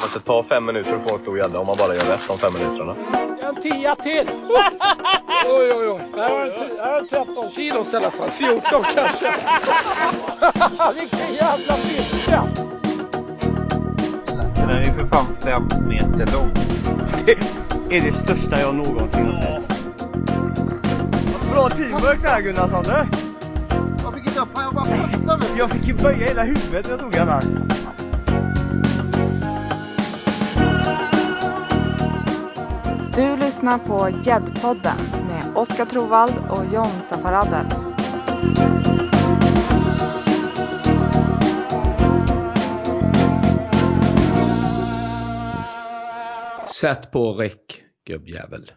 men det tar fem minuter att få en stor gädda om man bara gör rätt de fem minuterna. En tia till! oj, oj, oj. Det här var en, t- här var en 13 kilos i alla fall. 14 kanske. Vilken jävla fiska! Den är ju för fan fem meter lång. Det är det största jag någonsin har sett. Bra teamwork där Gunnarsson du! Jag fick inte upp jag bara passade. Jag fick ju böja hela huvudet när jag tog den här. Lyssnar på Gäddpodden med Oskar Trovald och John Safaradel. Sätt på räck, gubbjävel.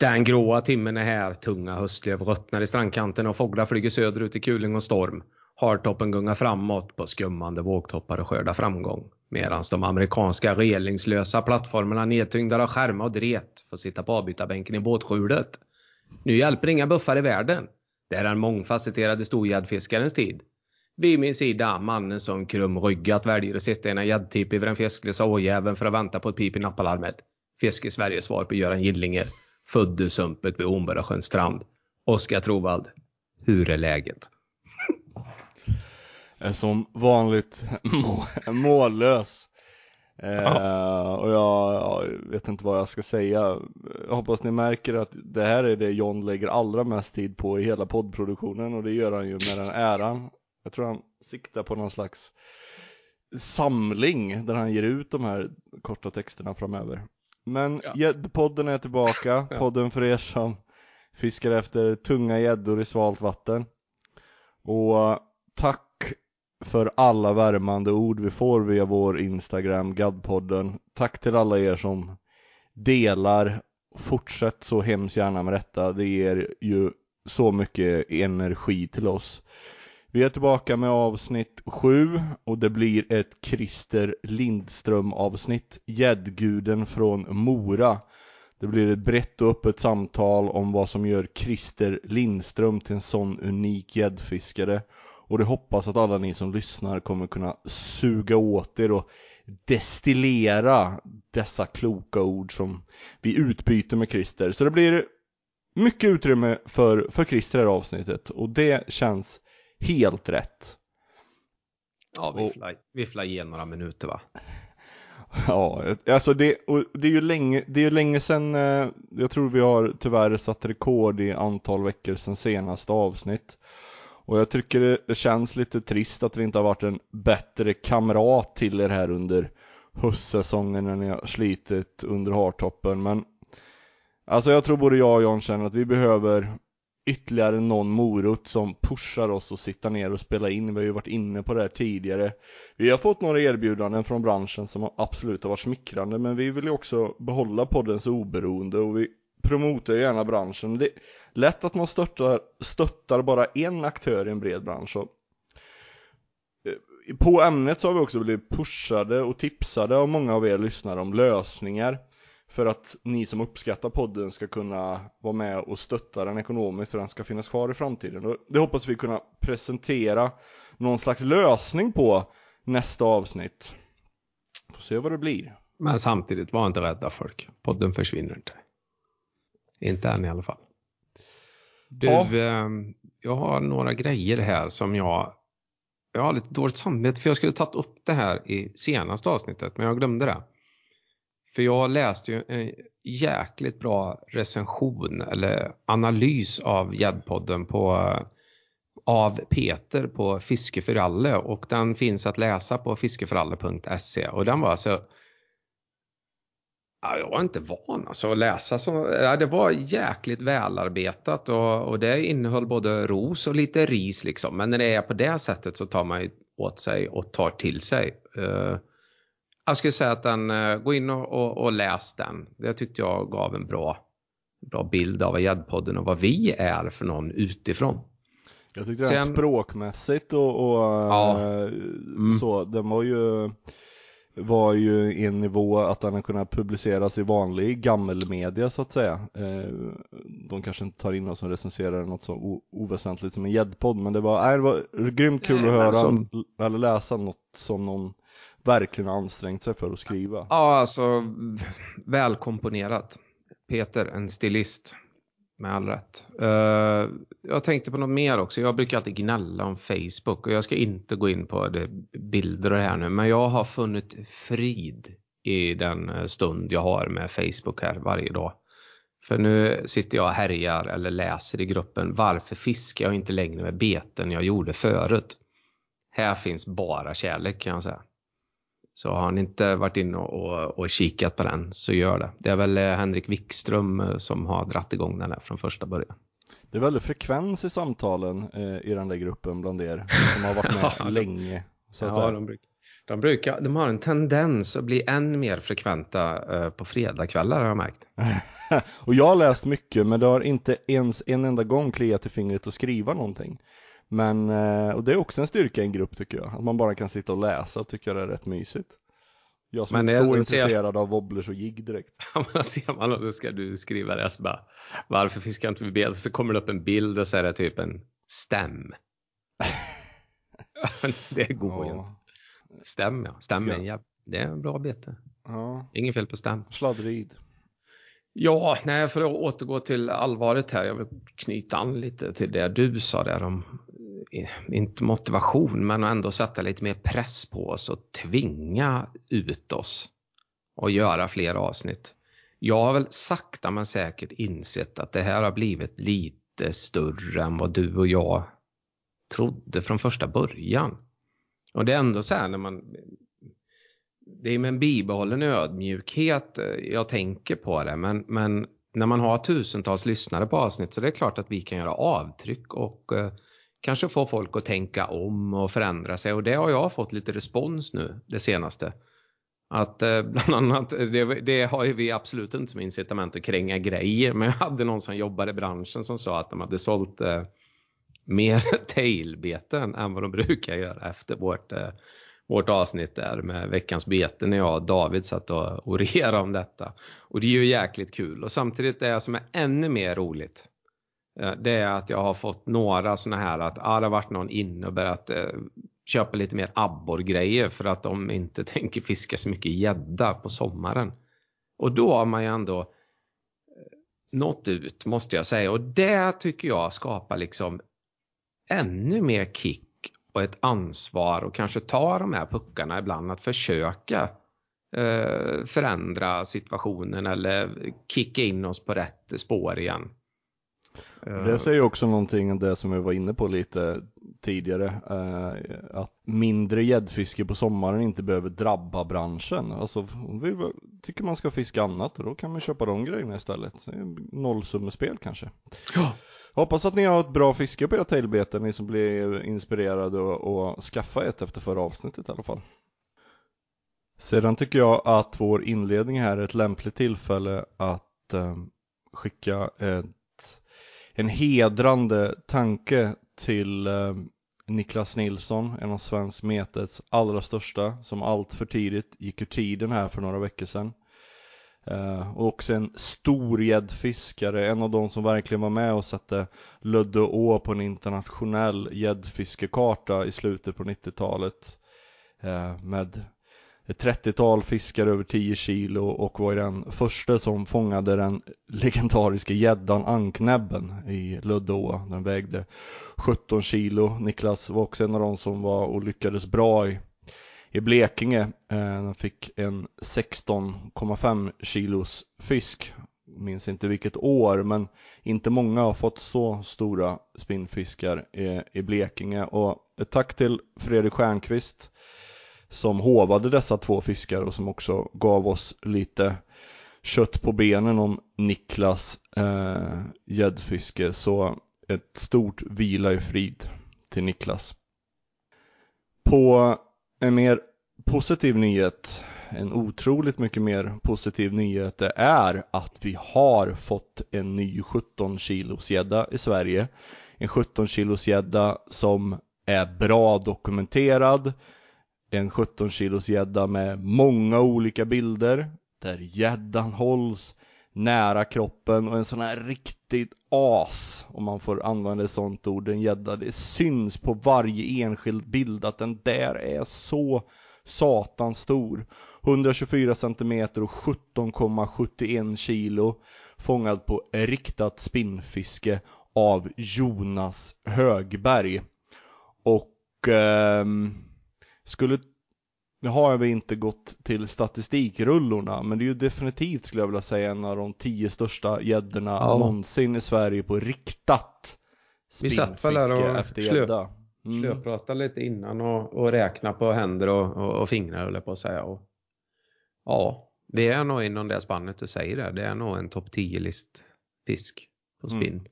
Den gråa timmen är här, tunga höstlöv ruttnar i strandkanten och fåglar flyger söderut i kuling och storm. Hartoppen gungar framåt på skummande vågtoppar och skördar framgång. Medan de amerikanska relingslösa plattformarna nedtyngda av skärmar och dret får sitta på avbytarbänken i båtskjulet. Nu hjälper inga buffar i världen. Det är den mångfacetterade storgäddfiskarens tid. Vid min sida mannen som krumryggat väljer att sitta i en gäddtip över den fisklösa åjäveln för att vänta på ett pip i nappalarmet. Fiske Sveriges svar på Göran Gillinger. Född i sumpet vid Hornborgasjöns strand. Oskar Trovald. Hur är läget? Är som vanligt må- mållös. Eh, och jag, jag vet inte vad jag ska säga. Jag hoppas ni märker att det här är det John lägger allra mest tid på i hela poddproduktionen och det gör han ju med den äran. Jag tror han siktar på någon slags samling där han ger ut de här korta texterna framöver. Men Ja. gäddpodden är tillbaka, podden för er som fiskar efter tunga gäddor i svalt vatten. Och tack för alla värmande ord vi får via vår Instagram, Gaddpodden. Tack till alla er som delar. Fortsätt så hemskt gärna med detta. Det ger ju så mycket energi till oss. Vi är tillbaka med avsnitt 7 och det blir ett Christer Lindström avsnitt. Gäddguden från Mora. Det blir ett brett och öppet samtal om vad som gör Christer Lindström till en sån unik gäddfiskare. Och det hoppas att alla ni som lyssnar kommer kunna suga åt er och destillera dessa kloka ord som vi utbyter med Christer. Så det blir mycket utrymme för, för Christer i det här avsnittet och det känns helt rätt. Ja, viffla, viffla igen några minuter va? Ja, alltså det, det är ju länge, det är länge sedan, eh, jag tror vi har tyvärr satt rekord i antal veckor sedan senaste avsnitt. Och jag tycker det, känns lite trist att vi inte har varit en bättre kamrat till er här under höstsäsongen när ni har slitit under hartoppen. Men alltså jag tror både jag och John känner att vi behöver ytterligare någon morot som pushar oss att sitta ner och spela in. Vi har ju varit inne på det här tidigare. Vi har fått några erbjudanden från branschen som absolut har varit smickrande men vi vill ju också behålla poddens oberoende och vi promotar gärna branschen. Det är lätt att man stöttar, stöttar bara en aktör i en bred bransch. Och eh, på ämnet så har vi också blivit pushade och tipsade av många av er lyssnare om lösningar för att ni som uppskattar podden ska kunna vara med och stötta den ekonomiskt så den ska finnas kvar i framtiden. Och det hoppas vi kunna presentera någon slags lösning på nästa avsnitt. Får se vad det blir. Men samtidigt, var inte rädda folk. Podden försvinner inte. Inte än i alla fall. Du, Ja. eh, jag har några grejer här som jag jag har lite dåligt samvete för jag skulle tagit upp det här i senaste avsnittet men jag glömde det. För jag läste ju en jäkligt bra recension eller analys av Gäddpodden på av Peter på Fiske för alle och den finns att läsa på fiskeföralle.se och den var alltså jag var inte van alltså att läsa så. Ja, det var jäkligt välarbetat och, och det innehöll både ros och lite ris liksom. Men när det är på det sättet så tar man ju åt sig och tar till sig. Uh, jag skulle säga att den, uh, gå in och, och, och, läs den. Det tyckte jag gav en bra, bra bild av Gäddpodden och vad vi är för någon utifrån. Jag tyckte den språkmässigt och, och Ja. mm. så, den var ju var ju en nivå att den har kunnat publiceras i vanlig gammelmedia så att säga. Eh, de kanske inte tar in någon som recenserar något så oväsentligt som en gäddpodd men det var, nej, det var grymt kul Nej, att höra som... eller läsa något som någon verkligen ansträngt sig för att skriva. Ja, alltså välkomponerat. Peter, en stilist. Med all rätt. Uh, jag tänkte på något mer också. Jag brukar alltid gnälla om Facebook och jag ska inte gå in på det, bilder och det här nu. Men jag har funnit frid i den eh, stund jag har med Facebook här varje dag. För nu sitter jag och härjar eller läser i gruppen varför fiskar jag inte längre med beten jag gjorde förut. Här finns bara kärlek kan jag säga. Så har ni inte varit inne och, och, kikat på den så gör det. Det är väl eh, Henrik Wikström eh, som har dratt igång den här från första början. Det är väldigt frekvens i samtalen eh, i den där gruppen bland er som har varit med ja, länge. Så ja, de, brukar, de, brukar, de har en tendens att bli än mer frekventa eh, på fredagkvällar har jag märkt. och jag har läst mycket men det har inte ens en enda gång kliat i fingret att skriva någonting. Men, eh, och det är också en styrka i en grupp tycker jag, att man bara kan sitta och läsa tycker jag det är rätt mysigt. Jag som men är så intresserad ser... av wobblers och jigg direkt. Ja men ser man och då ska du skriva det så bara Varför fiskar inte vi bild? Så kommer det upp en bild och så är det typ en stäm. det går ju ja. inte. Stäm ja, stäm är ja. det är en bra bete. Ja. Inget fel på stäm. Sladdrid. Ja, nej, för att återgå till allvaret här. Jag vill knyta an lite till det du sa där om, inte motivation, men ändå sätta lite mer press på oss och tvinga ut oss och göra fler avsnitt. Jag har väl sakta men säkert insett att det här har blivit lite större än vad du och jag trodde från första början. Och det är ändå så här när man det är med en bibehållen ödmjukhet eh, jag tänker på det. Men, men när man har tusentals lyssnare på avsnitt så det är klart att vi kan göra avtryck och eh, kanske få folk att tänka om och förändra sig. Och det har jag fått lite respons nu det senaste. Att eh, bland annat, det, det, har ju vi absolut inte som incitament att kränga grejer. Men jag hade någon som jobbade i branschen som sa att de hade sålt eh, mer tailbeten än vad de brukar göra efter vårt eh, vårt avsnitt där med veckans bete när jag och David satt och orerade om detta. Och det är ju jäkligt kul och samtidigt det som är ännu mer roligt Eh, det är att jag har fått några sådana här att ah, det har varit någon inne och börjat eh, köpa lite mer abborrgrejer för att de inte tänker fiska så mycket gädda på sommaren. Och då har man ju ändå eh, nått ut måste jag säga och det tycker jag skapar liksom ännu mer kick och ett ansvar och kanske ta de här puckarna ibland att försöka eh, förändra situationen eller kicka in oss på rätt spår igen. Det säger också någonting om det som vi var inne på lite tidigare, eh, att mindre gäddfiske på sommaren inte behöver drabba branschen. Alltså om vi tycker man ska fiska annat, då kan man köpa de grejerna istället. Nollsummespel kanske. Ja. Hoppas att ni har ett bra fiske på era tailbeten, ni som blir inspirerade och, och skaffa ett efter förra avsnittet i alla fall. Sedan tycker jag att vår inledning här är ett lämpligt tillfälle att eh, skicka ett, en hedrande tanke till eh, Niklas Nilsson, en av svensk metets allra största, som allt för tidigt gick ur tiden här för några veckor sedan. Eh, och också en stor gäddfiskare, en av de som verkligen var med och satte Lödde å på en internationell gäddfiskekarta i slutet på 90-talet. Eh, med ett 30-tal fiskar över 10 kilo och var den första som fångade den legendariska gäddan anknäbben i Löddeå. Den vägde 17 kilo. Niklas var också en av de som var och lyckades bra i i Blekinge. Eh, den fick en 16,5 kilos fisk. Minns inte vilket år men inte många har fått så stora spinnfiskar eh, i, Blekinge. Och ett tack till Fredrik Stjernqvist som hovade dessa två fiskar och som också gav oss lite kött på benen om Niklas eh, gäddfiske. Så ett stort vila i frid till Niklas. På en mer positiv nyhet, en otroligt mycket mer positiv nyhet, det är att vi har fått en ny 17 kilos gädda i Sverige. En 17 kilos gädda som är bra dokumenterad. En 17 kilos gädda med många olika bilder där gäddan hålls nära kroppen och en sån här riktigt as, om man får använda ett sånt ord, en gädda. Det syns på varje enskild bild att den där är så satans stor. 124 centimeter och 17,71 kilo. Fångad på riktat spinnfiske av Jonas Högberg. Och eh, skulle nu har vi inte gått till statistikrullorna, men det är ju definitivt skulle jag vilja säga en av de tio största gäddorna Ja. någonsin i Sverige på riktat Vi satt väl där och slöp-. Mm. Slöprata lite innan och, och räkna på händer och, och, och fingrar jag på att säga. Och, ja, det är nog inom det spannet du säger där. Det är nog en topp 10-list fisk på Mm. spinn.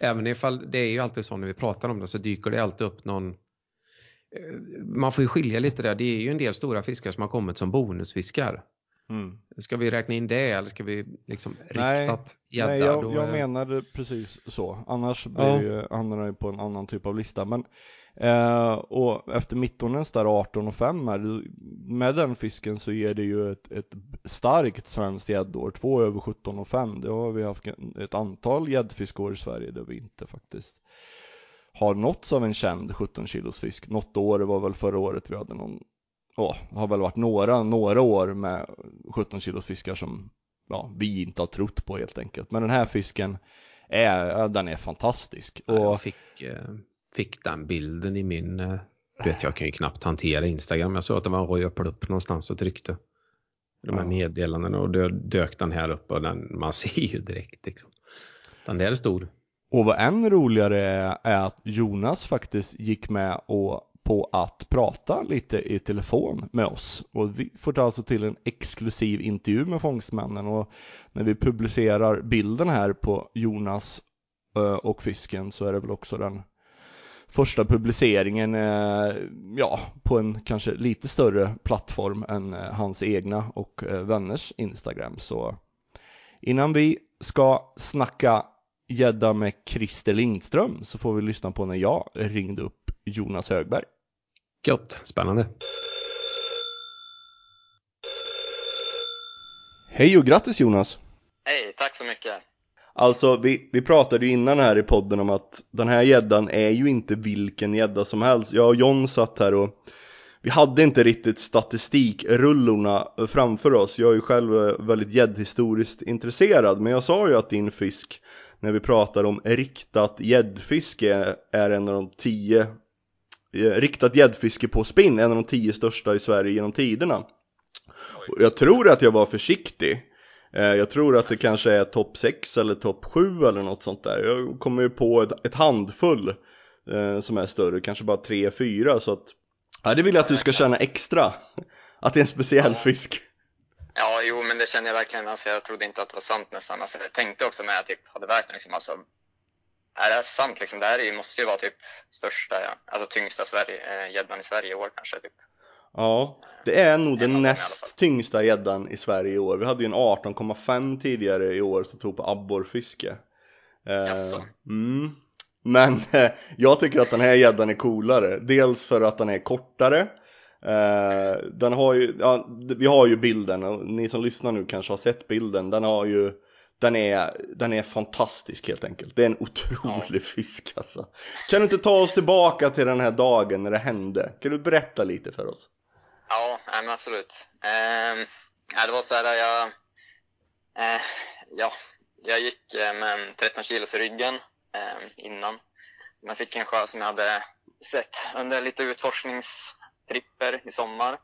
Även ifall det är ju alltid så när vi pratar om det så dyker det alltid upp någon man får ju skilja lite där. Det är ju en del stora fiskar som har kommit som bonusfiskar. Mm. Ska vi räkna in det eller ska vi liksom riktat gädda? Nej, jag, jag är- menade precis så. Annars blir Ja. ju, hamnar ju på en annan typ av lista. Men, eh, och efter mittonens där 18 och 5 här, med den fisken så ger det ju ett, ett starkt svenskt gäddår. Två över 17 och 5. Det har vi haft ett antal gäddfiskår i Sverige där vi inte faktiskt har nåtts av en känd 17 kilos fisk. Något år, det var väl förra året vi hade någon, ja, det har väl varit några, några år med 17 kilos fiskar som ja, vi inte har trott på helt enkelt. Men den här fisken är, den är fantastisk. Ja, Jag Och fick, eh, fick den bilden i min, eh, du vet jag kan ju knappt hantera Instagram. Jag såg att det var en röd plupp någonstans och tryckte de här Ja. meddelandena och då dök den här upp och den, man ser ju direkt liksom. Den där är stor. Och vad än roligare är, är att Jonas faktiskt gick med och på att prata lite i telefon med oss. Och vi får ta alltså till en exklusiv intervju med fångstmännen och när vi publicerar bilden här på Jonas eh, och fisken så är det väl också den första publiceringen eh, ja, på en kanske lite större plattform än eh, hans egna och vänners Instagram. Så innan vi ska snacka gädda med Christer Lindström så får vi lyssna på när jag ringde upp Jonas Högberg. Gött, spännande. Hej och grattis Jonas! Hej, tack så mycket. Alltså vi, vi pratade ju innan här i podden om att den här gäddan är ju inte vilken gädda som helst. Jag och John satt här och vi hade inte riktigt statistikrullorna framför oss. Jag är ju själv väldigt gäddhistoriskt intresserad men jag sa ju att din fisk när vi pratar om riktat gäddfiske är en av de tio eh, riktat gäddfiske på spinn, en av de tio största i Sverige genom tiderna. Jag tror att jag var försiktig. Eh, Jag tror att det kanske är topp 6 eller topp 7 eller något sånt där. Jag kommer ju på ett, ett handfull eh, som är större, kanske bara 3-4 så att ja, det vill jag att du ska känna extra. Att det är en speciell fisk. Ja, jo, men det känner jag verkligen. Alltså, jag trodde inte att det var sant nästan. Alltså, jag tänkte också när jag typ hade vägt liksom, alltså, är det här sant liksom? Det här måste ju vara typ största, ja, alltså tyngsta eh, gäddan i Sverige i år kanske. Typ. Ja, det är nog av den näst tyngsta gäddan i Sverige i år. Vi hade ju en 18,5 tidigare i år som tog på abborrfiske. Eh, mm. Men eh, jag tycker att den här gäddan är coolare. Dels för att den är kortare. Eh, den har ju, ja, vi har ju bilden och ni som lyssnar nu kanske har sett bilden. Den har ju, den är, den är fantastisk helt enkelt. Det är en otrolig fisk alltså. Kan du inte ta oss tillbaka till den här dagen när det hände? Kan du berätta lite för oss? Ja, men absolut. Eh, det var så här, jag, eh, ja, jag gick eh, med en 13 kilos i ryggen eh, innan. Jag fick en sjö som jag hade sett under lite tripper i sommar.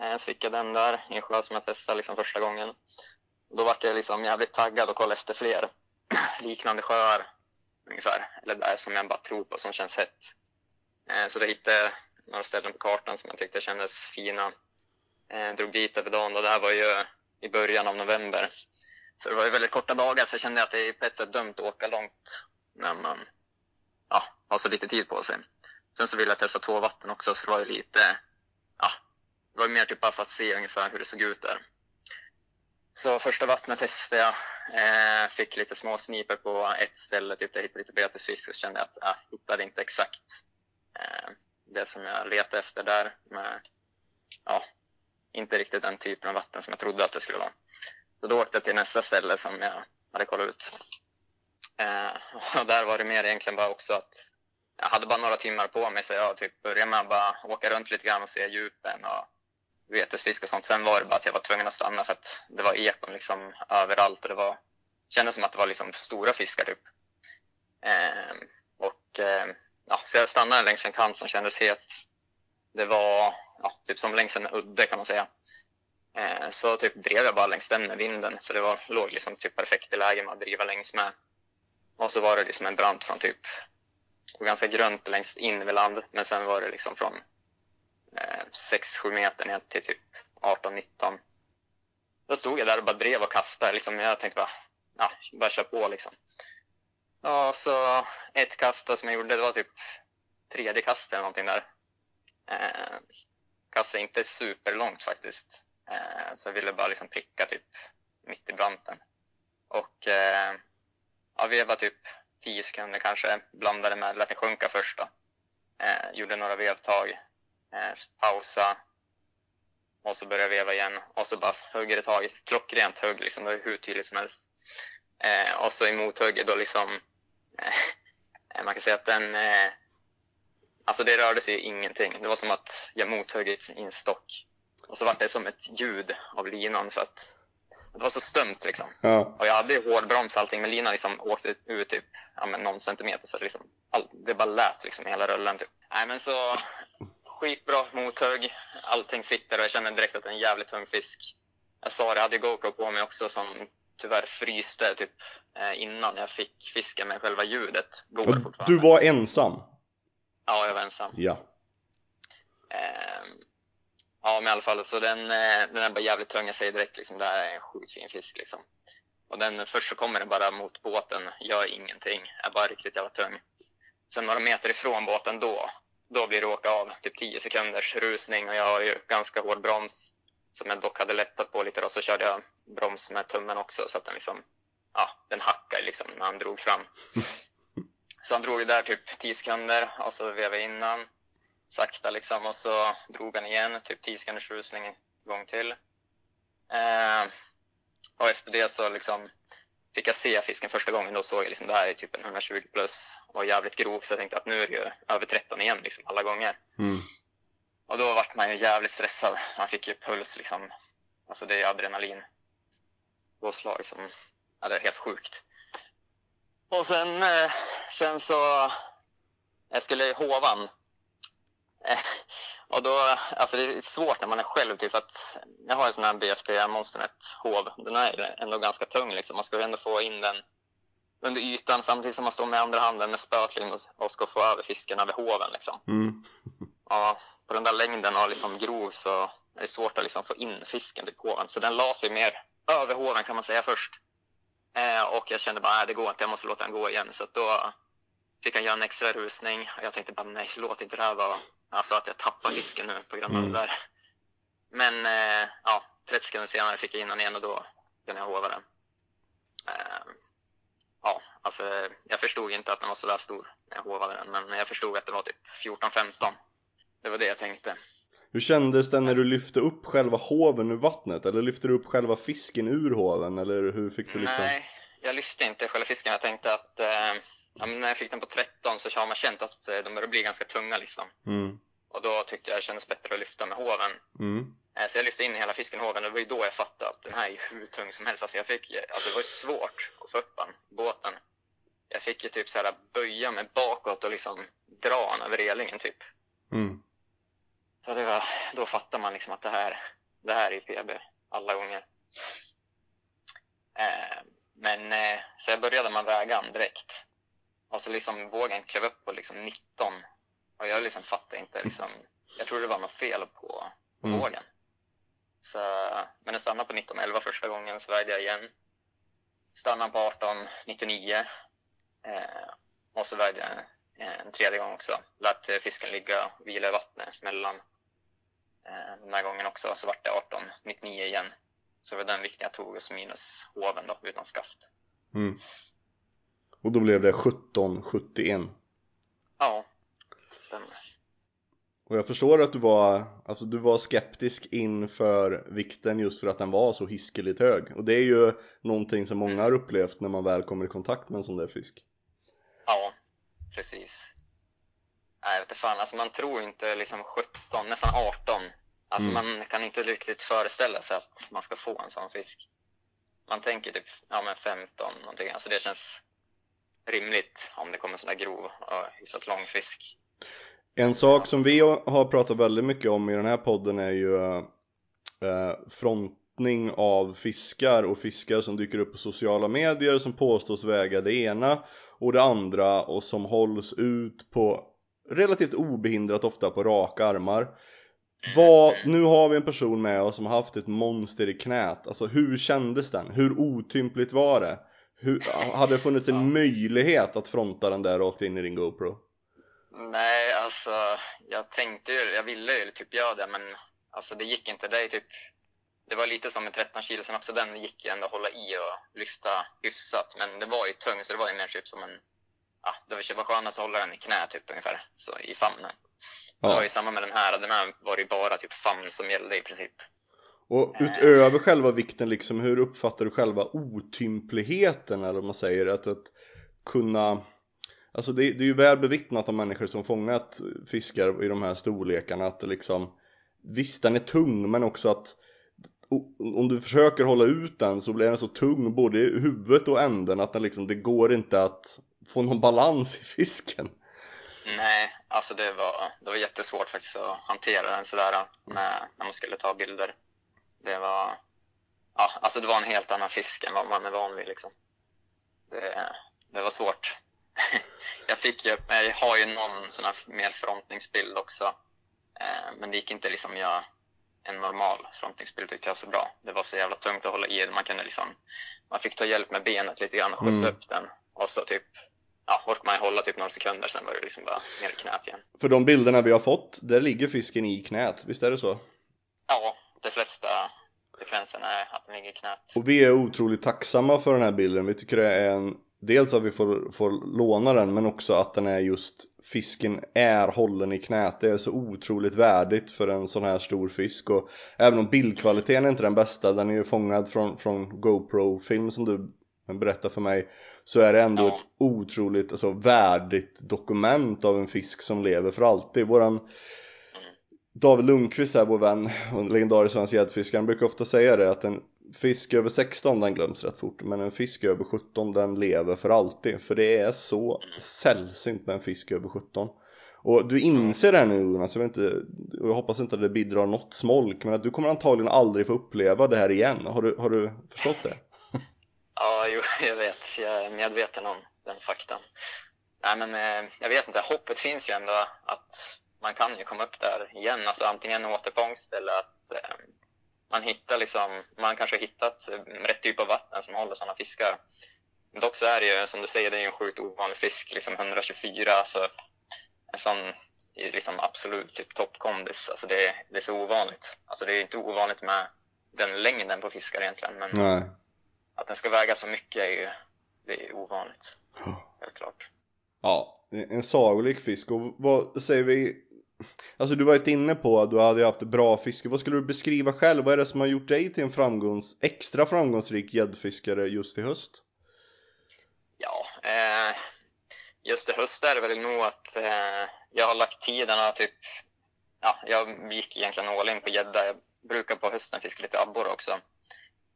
Eh, så fick jag den där i en sjö som jag testade liksom första gången. Då var jag liksom jävligt taggad och kollade efter fler liknande sjöar ungefär. Eller där som jag bara tror på, som känns hett. Eh, så då hittade jag några ställen på kartan som jag tyckte kändes fina. Jag drog dit över dagen och det här var ju i början av november. Så det var ju väldigt korta dagar så jag kände att det är på ett sätt dumt att åka långt när man ja, har så lite tid på sig. Sen så ville jag testa två vatten också så det var ju lite, ja, det var ju mer typ bara för att se ungefär hur det såg ut där. Så första vattnet testade jag, eh, fick lite små sniper på ett ställe, typ jag hittade lite betesfisk och så kände jag att jag hittade inte exakt eh, det som jag letade efter där. Med, ja, inte riktigt den typen av vatten som jag trodde att det skulle vara. Så då åkte jag till nästa ställe som jag hade kollat ut. Eh, och där var det mer egentligen bara också att jag hade bara några timmar på mig så jag typ började med att bara åka runt lite grann och se djupen och vetesfisk och sånt. Sen var det bara att jag var tvungen att stanna för att det var ekon liksom överallt och det var, kändes som att det var liksom stora fiskar typ. Eh, och eh, ja, så jag stannade längs en kant som kändes het. Det var ja, typ som längs en udde kan man säga. Eh, så typ drev jag bara längs den med vinden för det var, låg liksom typ perfekt i läge med att driva längs med. Och så var det liksom en brant från typ, ganska grönt längst in vid land men sen var det liksom från eh, 6-7 meter ner till typ 18-19. Då stod jag där och bara drev och kastade liksom. Jag tänkte bara, ja, bara köra på liksom. Ja, så ett kast som jag gjorde, det var typ tredje kastet eller någonting där. Eh, kastade inte superlångt faktiskt. Eh, så jag ville bara liksom pricka typ mitt i branten. Och eh, ja, veva typ 10 sekunder kanske, blandade med, lät den sjunka först då. Eh, gjorde några vevtag, eh, pausa och så började jag veva igen och så bara hugger det tag, klockrent hugg liksom, det var hur tydligt som helst. Eh, och så i mothugget då liksom, eh, man kan säga att den, eh, alltså det rörde sig ingenting. Det var som att jag mothuggit i en stock. Och så var det som ett ljud av linan för att det var så stumt liksom. Ja. Och jag hade ju hårdbroms och allting men linan liksom åkte ut typ ja, men någon centimeter så det, liksom, all, det bara lät liksom i hela rullen typ. Nej men så skitbra mothugg, allting sitter och jag känner direkt att det är en jävligt tung fisk. Jag sa det, jag hade ju GoPro på mig också som tyvärr fryste typ eh, innan jag fick fiska med själva ljudet. Går fortfarande. du var ensam? Ja, jag var ensam. Ja. Ehm, ja, men i alla fall så den, eh, den är bara jävligt tung. Jag säger direkt liksom, det här är en sjukt fin fisk liksom. Och den, först så kommer den bara mot båten, gör ingenting, är bara riktigt jävla tung. Sen några meter ifrån båten då, då blir det åka av, typ 10 sekunders rusning och jag har ju ganska hård broms som jag dock hade lättat på lite då, så körde jag broms med tummen också så att den liksom, ja, den hackade liksom när han drog fram. Så han drog ju där typ 10 sekunder och så vevade jag innan sakta liksom och så drog han igen, typ 10 sekunders rusning en gång till. Eh, och efter det så liksom fick jag se fisken första gången, då såg jag liksom det här är typ en 120 plus och jävligt grov så jag tänkte att nu är det ju över 13 igen liksom alla gånger. Mm. Och då vart man ju jävligt stressad. Man fick ju puls liksom. Alltså det är adrenalin. Påslag som, ja det är helt sjukt. Och sen, eh, sen så, jag skulle i hovan. Och då, alltså det är svårt när man är själv typ att, jag har en sån här BFP Monsternet hov. Den är ändå ganska tung liksom. Man ska ändå få in den under ytan samtidigt som man står med andra handen med spöet och ska få över fisken över hoven liksom. Mm. Ja, på den där längden och liksom grov så är det svårt att liksom få in fisken till hoven. Så den la sig mer över hoven kan man säga först. Eh, och jag kände bara, nej det går inte, jag måste låta den gå igen. Så att då fick han göra en extra rusning. Och jag tänkte bara, nej låt inte det här vara, alltså att jag tappar fisken nu på grund av Mm. det där. Men eh, ja, 30 sekunder senare fick jag in den igen och då kunde jag hova den. Eh, ja, alltså jag förstod inte att den var så där stor när jag hovade den. Men jag förstod att det var typ 14-15. Det var det jag tänkte. Hur kändes det när du lyfte upp själva hoven ur vattnet? Eller lyfte du upp själva fisken ur hoven? Eller hur fick du liksom? Nej, jag lyfte inte själva fisken. Jag tänkte att eh, ja, men när jag fick den på 13 så har man känt att eh, de börjar bli ganska tunga liksom. Mm. Och då tyckte jag det kändes bättre att lyfta med hoven. Mm. Eh, så jag lyfte in hela fisken i hoven. Det var ju då jag fattade att den här är hur tung som helst. Alltså, jag fick, alltså det var ju svårt att få upp den, båten. Jag fick ju typ så här böja mig bakåt och liksom dra den över relingen typ. Mm. Så det var, då fattar man liksom att det här, det här är PB alla gånger. Eh, men så så jag började med vägan direkt. Och så liksom vågen klev upp på liksom 19. Och jag liksom fattade inte liksom, jag trodde det var något fel på, på Mm. vågen. Så, men den stannade på 19,11 första gången, så vägde jag igen. Stannade på 18,99. Eh, och så vägde jag en tredje gång också. Lät fisken ligga och vila i vattnet mellan eh, den här gången också. Så vart det 18,99 igen. Så det var den vikten jag tog och så minus hoven då, utan skaft. Mm. Och då blev det 1771. Ja, stämmer. Och jag förstår att du var, alltså du var skeptisk inför vikten just för att den var så hiskeligt hög. Och det är ju någonting som många har upplevt när man väl kommer i kontakt med en sån där fisk. Ja, precis. Nej, vet fan, alltså man tror inte liksom 17, nästan 18 Alltså Mm. man kan inte riktigt föreställa sig att man ska få en sån fisk. Man tänker typ, ja men 15 någonting, alltså det känns rimligt om det kommer sån där grov och hyfsat lång fisk. En sak som vi har pratat väldigt mycket om i den här podden är ju eh, frontning av fiskar och fiskar som dyker upp på sociala medier som påstås väga det ena och det andra och som hålls ut på relativt obehindrat ofta på raka armar. Vad, nu har vi en person med oss som har haft ett monster i knät. Alltså hur kändes den? Hur otympligt var det? Hur, hade det funnits en möjlighet att fronta den där rakt in i din GoPro? Nej, alltså jag tänkte ju, jag ville ju typ göra det men alltså det gick inte. Det typ, det var lite som med 13 kilo sen också, den gick ju ändå att hålla i och lyfta hyfsat men det var ju tung så det var ju mer typ som en, ja det var skönast att hålla den i knä typ ungefär, så i famnen. Det var ju samma med den här, den här var det ju bara typ famn som gällde i princip. Och utöver själva vikten liksom, hur uppfattar du själva otympligheten eller vad man säger? Att, att kunna Alltså det, det är ju väl bevittnat av människor som fångat fiskar i de här storlekarna att det liksom Visst den är tung men också att om du försöker hålla ut den så blir den så tung både i huvudet och änden att den liksom, det går inte att få någon balans i fisken. Nej, alltså det var, det var jättesvårt faktiskt att hantera den sådär när man skulle ta bilder. Det var, ja, alltså det var en helt annan fisk än vad man är van vid liksom. Det, det var svårt. jag fick ju, jag har ju någon sån här mer frontningsbild också. Eh, men det gick inte liksom göra en normal frontningsbild tyckte jag så bra. Det var så jävla tungt att hålla i. Man kunde liksom, man fick ta hjälp med benet lite grann och skjutsa Mm. upp den. Och så typ, ja, orkade man hålla typ några sekunder, sen var det liksom bara ner i knät igen. För de bilderna vi har fått, där ligger fisken i knät, visst är det så? Ja, de flesta frekvenserna är att den ligger i knät. Och vi är otroligt tacksamma för den här bilden. Vi tycker det är en Dels att vi får, får låna den men också att den är just Fisken är hållen i knät. Det är så otroligt värdigt för en sån här stor fisk och Även om bildkvaliteten är inte den bästa, den är ju fångad från, från GoPro-film som du berättar för mig Så är det ändå Ja. ett otroligt alltså, värdigt dokument av en fisk som lever för alltid. Våran David Lundqvist här, vår vän och legendarisk svensk gäddfiskare, han brukar ofta säga det att en fisk över 16 den glöms rätt fort men en fisk över 17 den lever för alltid för det är så sällsynt med en fisk över 17 och du inser det här nu Jonas, jag, vet inte, och jag hoppas inte att det bidrar något smolk men att du kommer antagligen aldrig få uppleva det här igen, har du, har du förstått det? Ja, jo, jag vet. Jag är medveten om den faktan. Nej, men eh, jag vet inte. Hoppet finns ju ändå att man kan ju komma upp där igen. Alltså antingen återfångst eller att eh, man hittar liksom, man kanske hittat eh, rätt typ av vatten som håller sådana fiskar. Dock så är det ju, som du säger, det är ju en sjukt ovanlig fisk, liksom 124, alltså en sån liksom absolut typ toppkondis. Alltså det, är- det är så ovanligt. Alltså det är inte ovanligt med den längden på fiskar egentligen, men Nej. att den ska väga så mycket är ju, det är ovanligt. Helt klart. Ja, en sagolik fisk och vad säger vi Alltså du var ju inne på att du hade haft bra fiske, vad skulle du beskriva själv? Vad är det som har gjort dig till en framgångs, extra framgångsrik gäddfiskare just i höst? Ja, eh, just i höst är det väl nog att eh, jag har lagt tiden och typ, ja, jag gick egentligen all in på gädda. Jag brukar på hösten fiska lite abborre också.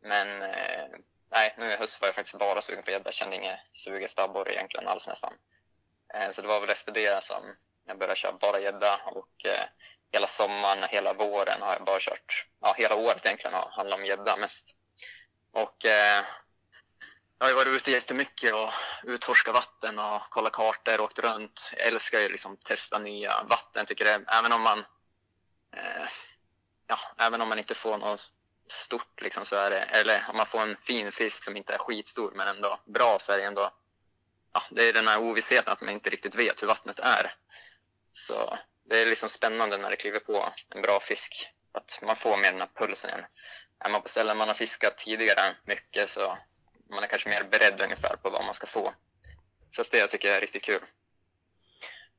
Men eh, nej, nu i höst var jag faktiskt bara sugen på gädda. Jag kände inget sug efter abborre egentligen alls nästan. Eh, så det var väl efter det som jag började köra bara gädda och eh, hela sommaren, hela våren har jag bara kört, ja hela året egentligen har handlat om gädda mest. Och eh, jag har ju varit ute jättemycket och utforskat vatten och kollat kartor och åkt runt. Jag älskar ju liksom testa nya vatten. Tycker det, även om man eh, ja, även om man inte får något stort liksom så är det, eller om man får en fin fisk som inte är skitstor men ändå bra så är det ändå, ja, det är den här ovissheten att man inte riktigt vet hur vattnet är. Så det är liksom spännande när det kliver på en bra fisk. Att man får mer den här pulsen igen. Är man på ställen man har fiskat tidigare mycket så man är kanske mer beredd ungefär på vad man ska få. Så att det tycker jag är riktigt kul.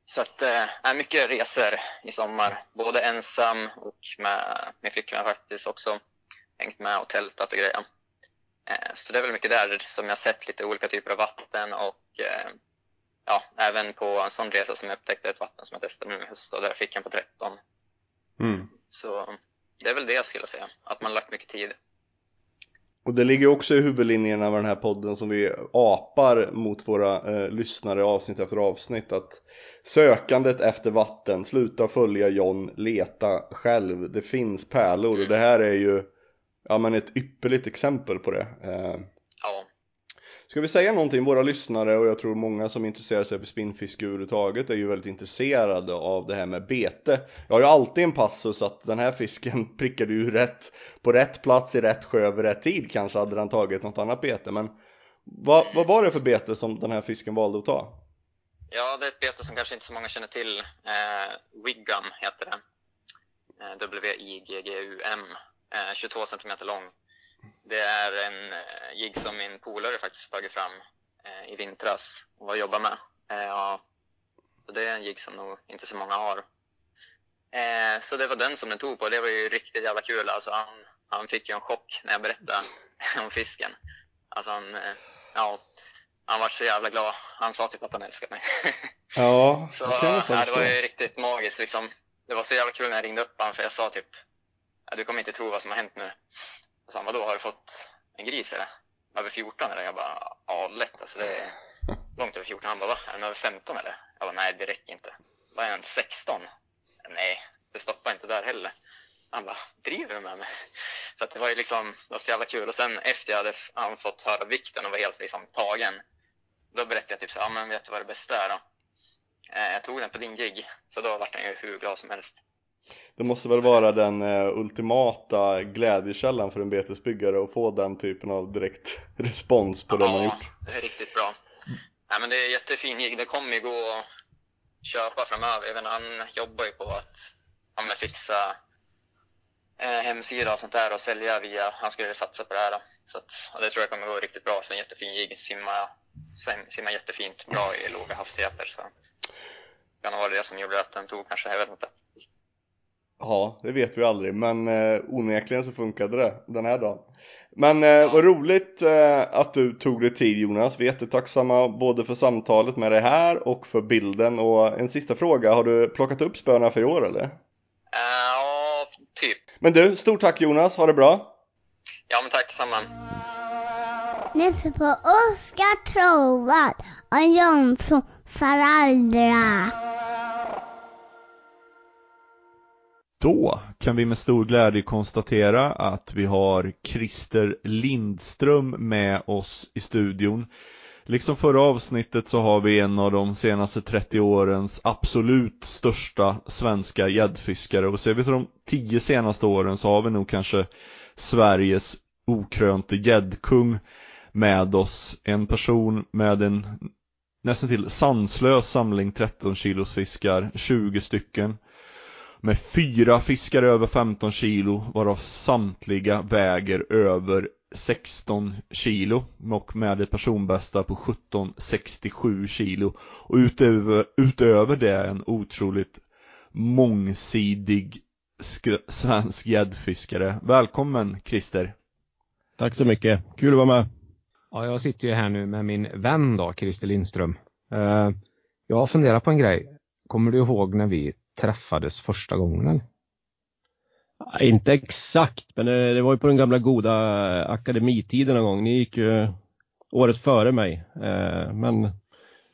Så att eh, är mycket resor i sommar, både ensam och med min flickvän faktiskt också. Hängt med och tältat och grejer. Eh, så det är väl mycket där som jag sett lite olika typer av vatten och eh, ja, även på en sån resa som jag upptäckte ett vatten som jag testade nu i höst och där fick jag på 13. Mm. Så det är väl det jag skulle säga, att man lagt mycket tid. Och det ligger också i huvudlinjerna av den här podden som vi apar mot våra eh, lyssnare avsnitt efter avsnitt att sökandet efter vatten, sluta följa John, leta själv, det finns pärlor och det här är ju ja, men ett ypperligt exempel på det. Eh, Ska vi säga någonting, våra lyssnare och jag tror många som intresserar sig för spinnfiske överhuvudtaget är ju väldigt intresserade av det här med bete. Jag har ju alltid en passus att den här fisken prickade ju rätt på rätt plats i rätt sjö vid rätt tid kanske hade den tagit något annat bete men vad, vad var det för bete som den här fisken valde att ta? ja det är ett bete som kanske inte så många känner till. Eh, Wiggum heter det. Eh, W-I-G-G-U-M. Eh, 22 centimeter lång. Det är en eh, jigg som min polare faktiskt tagit fram eh, i vintras och var och jobbar med. Eh, ja, så det är en jigg som nog inte så många har. Så det var den som den tog på. Det var ju riktigt jävla kul. Alltså han, han fick ju en chock när jag berättade om fisken. Alltså han, ja, han var så jävla glad. Han sa typ att han älskade mig. Ja, så det jag ja, det var ju riktigt magiskt liksom. Det var så jävla kul när jag ringde upp honom för jag sa typ, du kommer inte tro vad som har hänt nu. Så han, vadå, har du fått en gris eller? Över 14 eller? Jag bara, ja lätt alltså det är långt över 14. Han bara, va? Är den över 15 eller? Jag bara, nej det räcker inte. Vad är den, 16? Nej, det stoppar inte där heller. Han bara, driver du med mig? Så det var ju liksom, det var så jävla kul. Och sen efter jag hade han fått höra vikten och var helt liksom tagen, då berättade jag typ så ja men vet du vad det bästa är då? Eh, jag tog den på din gig, så då vart han ju hur glad som helst. Det måste väl vara den eh, ultimata glädjekällan för en betesbyggare att få den typen av direkt respons på det man gjort. det är riktigt bra. Nej men det är jättefin gig. Det kommer ju gå att köpa framöver. Inte, han jobbar ju på att ja, men fixa eh, hemsida och sånt där och sälja via, han skulle satsa på det här. Då. Så att, det tror jag kommer gå riktigt bra. Så en jättefin jigg, simma, sim- simma jättefint, bra i låga hastigheter. Så det kan ha varit det som gjorde att den tog kanske, jag vet inte. Ja, det vet vi aldrig, men eh, onekligen så funkade det den här dagen. Men eh, vad roligt eh, att du tog dig tid Jonas. Vi är jättetacksamma både för samtalet med dig här och för bilden. Och en sista fråga, har du plockat upp spöna för i år eller? Eh, Ja, typ. Men du, stort tack Jonas, ha det bra! Ja men tack detsamma. Lyssna på Oskar Trovad och Jonsson föräldrar. Då kan vi med stor glädje konstatera att vi har Christer Lindström med oss i studion. Liksom förra avsnittet så har vi en av de senaste 30 årens absolut största svenska gäddfiskare och ser vi till de 10 senaste åren så har vi nog kanske Sveriges okrönte gäddkung med oss. En person med en nästan till sanslös samling 13 kilos fiskar, 20 stycken med fyra fiskar över 15 kilo varav samtliga väger över 16 kilo och med ett personbästa på 1767 kilo och utöver, utöver det en otroligt mångsidig sk- svensk gäddfiskare. Välkommen Christer! Tack så mycket. Kul att vara med. Ja, jag sitter ju här nu med min vän då, Christer Lindström. Eh, jag har funderat på en grej. Kommer du ihåg när vi träffades första gången? eller? Inte exakt, men eh, det var ju på den gamla goda eh, akademitiden någon gång. Ni gick ju året före mig. Eh, Men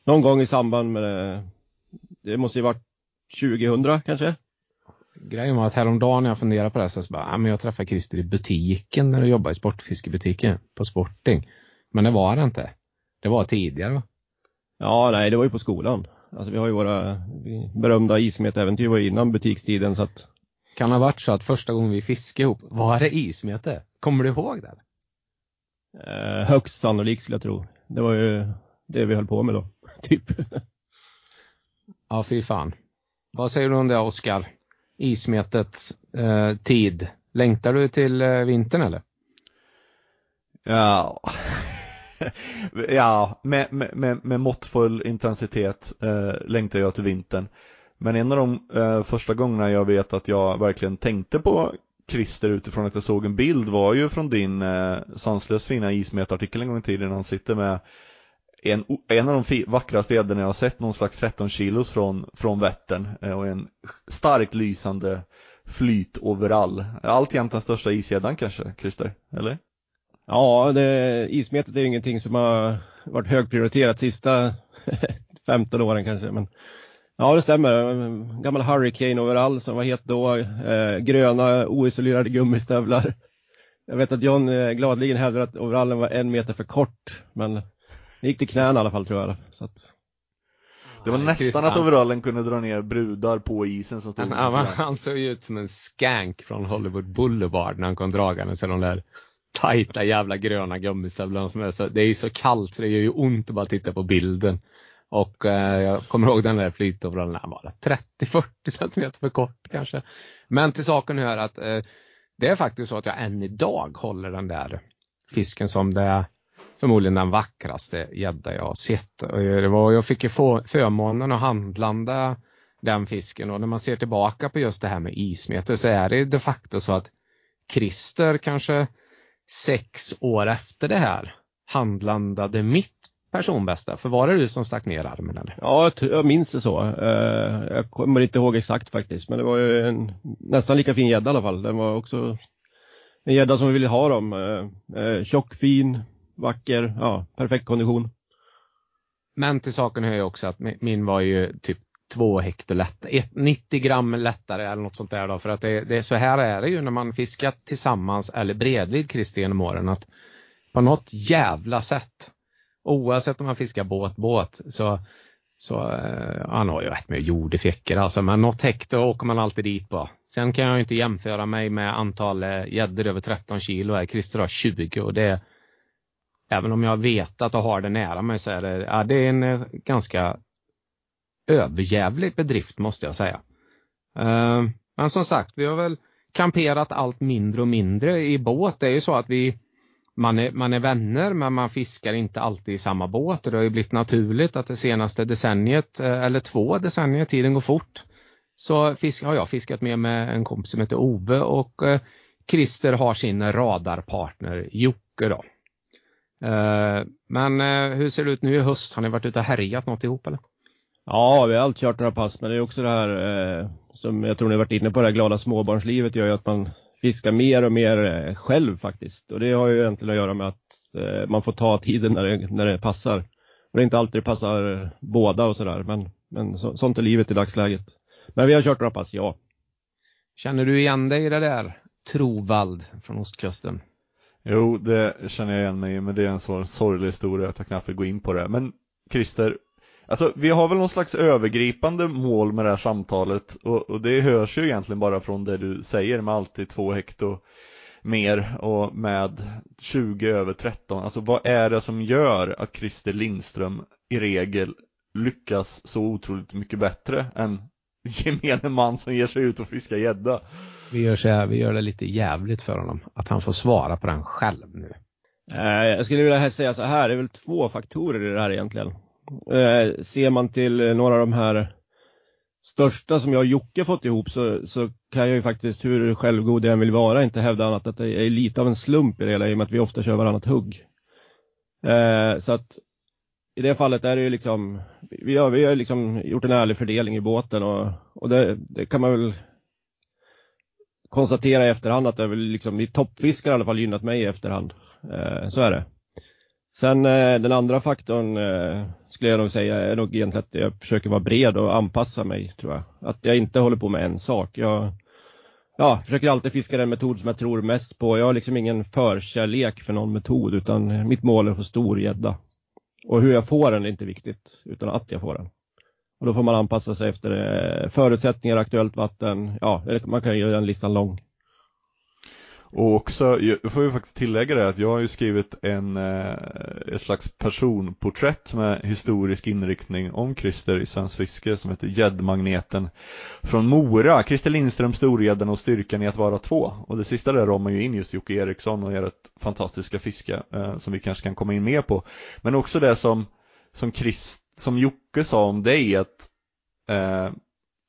någon gång i samband med det, det måste ju varit 2000 kanske? Grejen var att häromdagen när jag funderade på det här så bara, ja, men jag träffade Christer i butiken när du jobbade i sportfiskebutiken på Sporting. Men det var det inte. Det var tidigare va? Ja, nej, det var ju på skolan. Alltså vi har ju våra berömda ismetäventyr var ju innan butikstiden så att Kan ha varit så att första gången vi fiskade ihop, var det ismete? Kommer du ihåg det? eh, högst sannolikt skulle jag tro. Det var ju det vi höll på med då, typ. Ja, fy fan. Vad säger du om det Oskar? Ismetets eh, tid. Längtar du till eh, vintern eller? Ja, ja med, med, med, med måttfull intensitet eh, längtar jag till vintern. Men en av de eh, första gångerna jag vet att jag verkligen tänkte på Christer utifrån att jag såg en bild var ju från din eh, sanslöst fina ismetartikel en gång i tiden. Han sitter med en, en av de vackraste gäddorna jag har sett, någon slags 13 kilos från, från Vättern eh, och en starkt lysande flytoverall. Alltjämt den största isgäddan kanske, Christer? Eller? Ja, det, ismetet är ju ingenting som har varit högprioriterat sista 15 åren kanske. Men ja, det stämmer. Gammal Hurricane overall som var het då. Eh, gröna oisolerade gummistövlar. Jag vet att John eh, gladligen hävdar att overallen var en meter för kort. Men det gick till knäna i alla fall tror jag. Så att... Det var nästan att overallen kunde dra ner brudar på isen som stod han, han, han såg ju ut som en skank från Hollywood Boulevard när han kom dragandes i de där tajta jävla gröna gummistövlarna som är så, det är ju så kallt så det gör ju ont att bara titta på bilden. Och eh, jag kommer ihåg den där flytoverallen, den var 30-40 cm för kort kanske. Men till saken hör att eh, det är faktiskt så att jag än idag håller den där fisken som det är förmodligen den vackraste gädda jag har sett. Det var, jag fick ju få, förmånen att handlanda den fisken och när man ser tillbaka på just det här med ismeter så är det de facto så att Christer kanske sex år efter det här handlandade mitt personbästa. För var det du som stack ner armen eller? Ja, jag minns det så. Eh, jag kommer inte ihåg exakt faktiskt, men det var ju en nästan lika fin gädda i alla fall. Den var också en gädda som vi ville ha dem. Eh, eh, tjock, fin, vacker, ja, perfekt kondition. Men till saken hör ju också att min var ju typ två hekto lättare, 90 gram lättare eller något sånt där då. För att det, det, så här är det ju när man fiskar tillsammans eller bredvid Kristi genom åren att på något jävla sätt oavsett om man fiskar båt, båt så, så eh, han har ju rätt med jordefickor alltså men något hekto åker man alltid dit på. Sen kan jag inte jämföra mig med antal eh, gäddor över 13 kilo här. Christer har 20 och det även om jag vet att jag har det nära mig så är det, ja, det är en eh, ganska överjävlig bedrift måste jag säga. Eh, men som sagt, vi har väl kamperat allt mindre och mindre i båt. Det är ju så att vi man är, man är vänner men man fiskar inte alltid i samma båt. Det har ju blivit naturligt att det senaste decenniet, eh, eller två decennier, tiden går fort, så fisk, har jag fiskat med med en kompis som heter Ove och eh, Christer har sin radarpartner Jocke då. Eh, men eh, hur ser det ut nu i höst? Har ni varit ute och härjat något ihop eller? Ja, vi har alltid kört några pass, men det är också det här eh, som jag tror ni varit inne på, det här glada småbarnslivet gör ju att man fiskar mer och mer eh, själv faktiskt. Och det har ju egentligen att göra med att eh, man får ta tiden när det, när det passar. Och det är inte alltid det passar båda och sådär, men, men så, sånt är livet i dagsläget. Men vi har kört några pass, ja. Känner du igen dig i det där? Trovald från ostkusten? Jo, det känner jag igen mig i, men det är en så sorglig historia att jag knappt vill gå in på det. Men Christer, Alltså vi har väl någon slags övergripande mål med det här samtalet och, och, det hörs ju egentligen bara från det du säger med alltid två hekto mer och med 20 över 13. Alltså vad är det som gör att Christer Lindström i regel lyckas så otroligt mycket bättre än gemene man som ger sig ut och fiskar gädda? Vi gör så här, vi gör det lite jävligt för honom. Att han får svara på den själv nu. Eh, jag skulle vilja säga så här, det är väl två faktorer i det här egentligen. Eh, ser man till eh, några av de här största som jag och Jocke fått ihop så, så kan jag ju faktiskt, hur självgod jag än vill vara, inte hävda annat att det är lite av en slump i det hela i och med att vi ofta kör varannat hugg. Eh, så att i det fallet är det ju liksom, vi har, vi har liksom gjort en ärlig fördelning i båten och, och det, det kan man väl konstatera i efterhand att det är väl liksom, i toppfiskar i alla fall gynnat mig i efterhand. Eh, så är det. Sen eh, den andra faktorn eh, skulle jag nog säga är nog egentligen att jag försöker vara bred och anpassa mig tror jag. Att jag inte håller på med en sak. Jag ja, försöker alltid fiska den metod som jag tror mest på. Jag har liksom ingen förkärlek för någon metod utan mitt mål är att få stor gädda. Och hur jag får den är inte viktigt utan att jag får den. Och då får man anpassa sig efter eh, förutsättningar, aktuellt vatten. Ja, man kan göra den listan lång. Och också, jag får ju faktiskt tillägga det att jag har ju skrivit en, eh, ett slags personporträtt med historisk inriktning om Christer i Svensk Fiske som heter Gäddmagneten från Mora. Christer Lindström, storgäddan och styrkan i att vara två. Och det sista där ramar ju in just Jocke Eriksson och ert fantastiska fiske eh, som vi kanske kan komma in mer på. Men också det som, som Chris, som Jocke sa om dig att eh,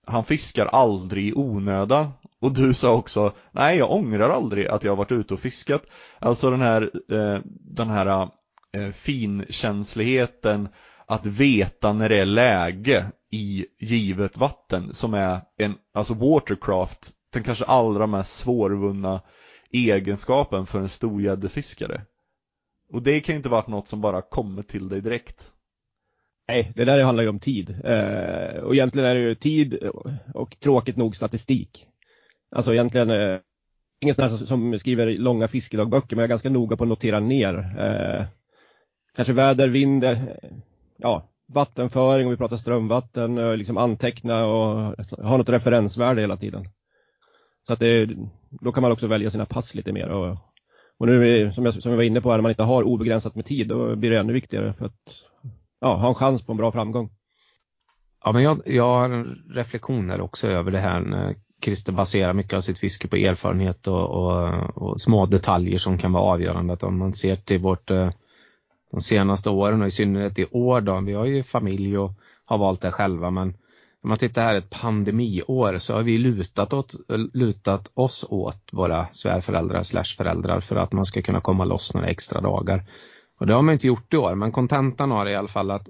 han fiskar aldrig i onödan och du sa också, nej jag ångrar aldrig att jag har varit ute och fiskat. Alltså den här, eh, den här eh, finkänsligheten att veta när det är läge i givet vatten som är en, alltså watercraft den kanske allra mest svårvunna egenskapen för en storgäddefiskare. Och det kan ju inte varit något som bara kommer till dig direkt. Nej, det där handlar ju om tid. Eh, och egentligen är det ju tid och tråkigt nog statistik. Alltså egentligen, eh, ingen sån här som skriver långa fiskedagböcker, men jag är ganska noga på att notera ner. Eh, kanske väder, vind, eh, ja, vattenföring om vi pratar strömvatten, eh, liksom anteckna och ha något referensvärde hela tiden. Så att det, då kan man också välja sina pass lite mer. Och, och nu, som jag, som jag var inne på, när man inte har obegränsat med tid, då blir det ännu viktigare för att ja, ha en chans på en bra framgång. Ja, men jag, jag har en reflektion här också över det här när Christer baserar mycket av sitt fiske på erfarenhet och, och, och små detaljer som kan vara avgörande. Att om man ser till vårt eh, de senaste åren och i synnerhet i år då, vi har ju familj och har valt det själva men om man tittar här ett pandemiår så har vi lutat, åt, lutat oss åt våra svärföräldrar slash föräldrar för att man ska kunna komma loss några extra dagar. Och det har man inte gjort i år, men kontentan har i alla fall att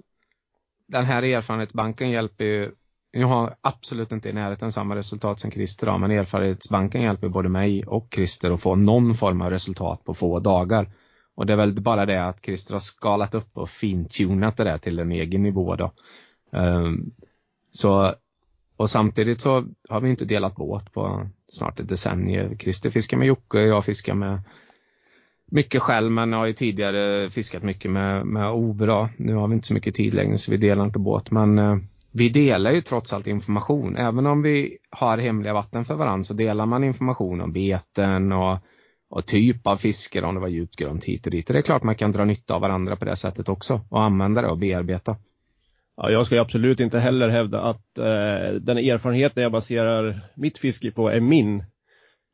den här erfarenhetsbanken hjälper ju jag har absolut inte i närheten samma resultat som Christer har, men erfarenhetsbanken hjälper både mig och Christer att få någon form av resultat på få dagar. Och det är väl bara det att Christer har skalat upp och fintunat det där till en egen nivå då. Um, så, och samtidigt så har vi inte delat båt på snart ett decennium. Christer fiskar med Jocke och jag fiskar med mycket själv men har ju tidigare fiskat mycket med, med Obra. Nu har vi inte så mycket tid längre så vi delar inte båt men eh, vi delar ju trots allt information. Även om vi har hemliga vatten för varandra så delar man information om beten och, och typ av fiske om det var djupt grönt hit och dit. Och det är klart man kan dra nytta av varandra på det sättet också och använda det och bearbeta. Ja, jag ska absolut inte heller hävda att eh, den erfarenheten jag baserar mitt fiske på är min.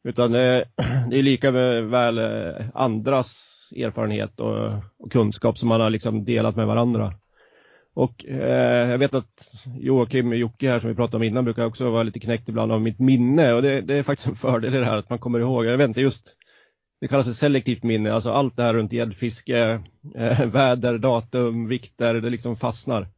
Utan det är lika väl eh, andras erfarenhet och, och, kunskap som man har liksom delat med varandra. Och eh, jag vet att Joakim och Jocke här som vi pratade om innan brukar också vara lite knäckt ibland av mitt minne och det, det, är faktiskt en fördel i det här att man kommer ihåg. Jag vet inte just det kallas för selektivt minne, alltså allt det här runt gäddfiske, eh, väder, datum, vikter, det liksom fastnar.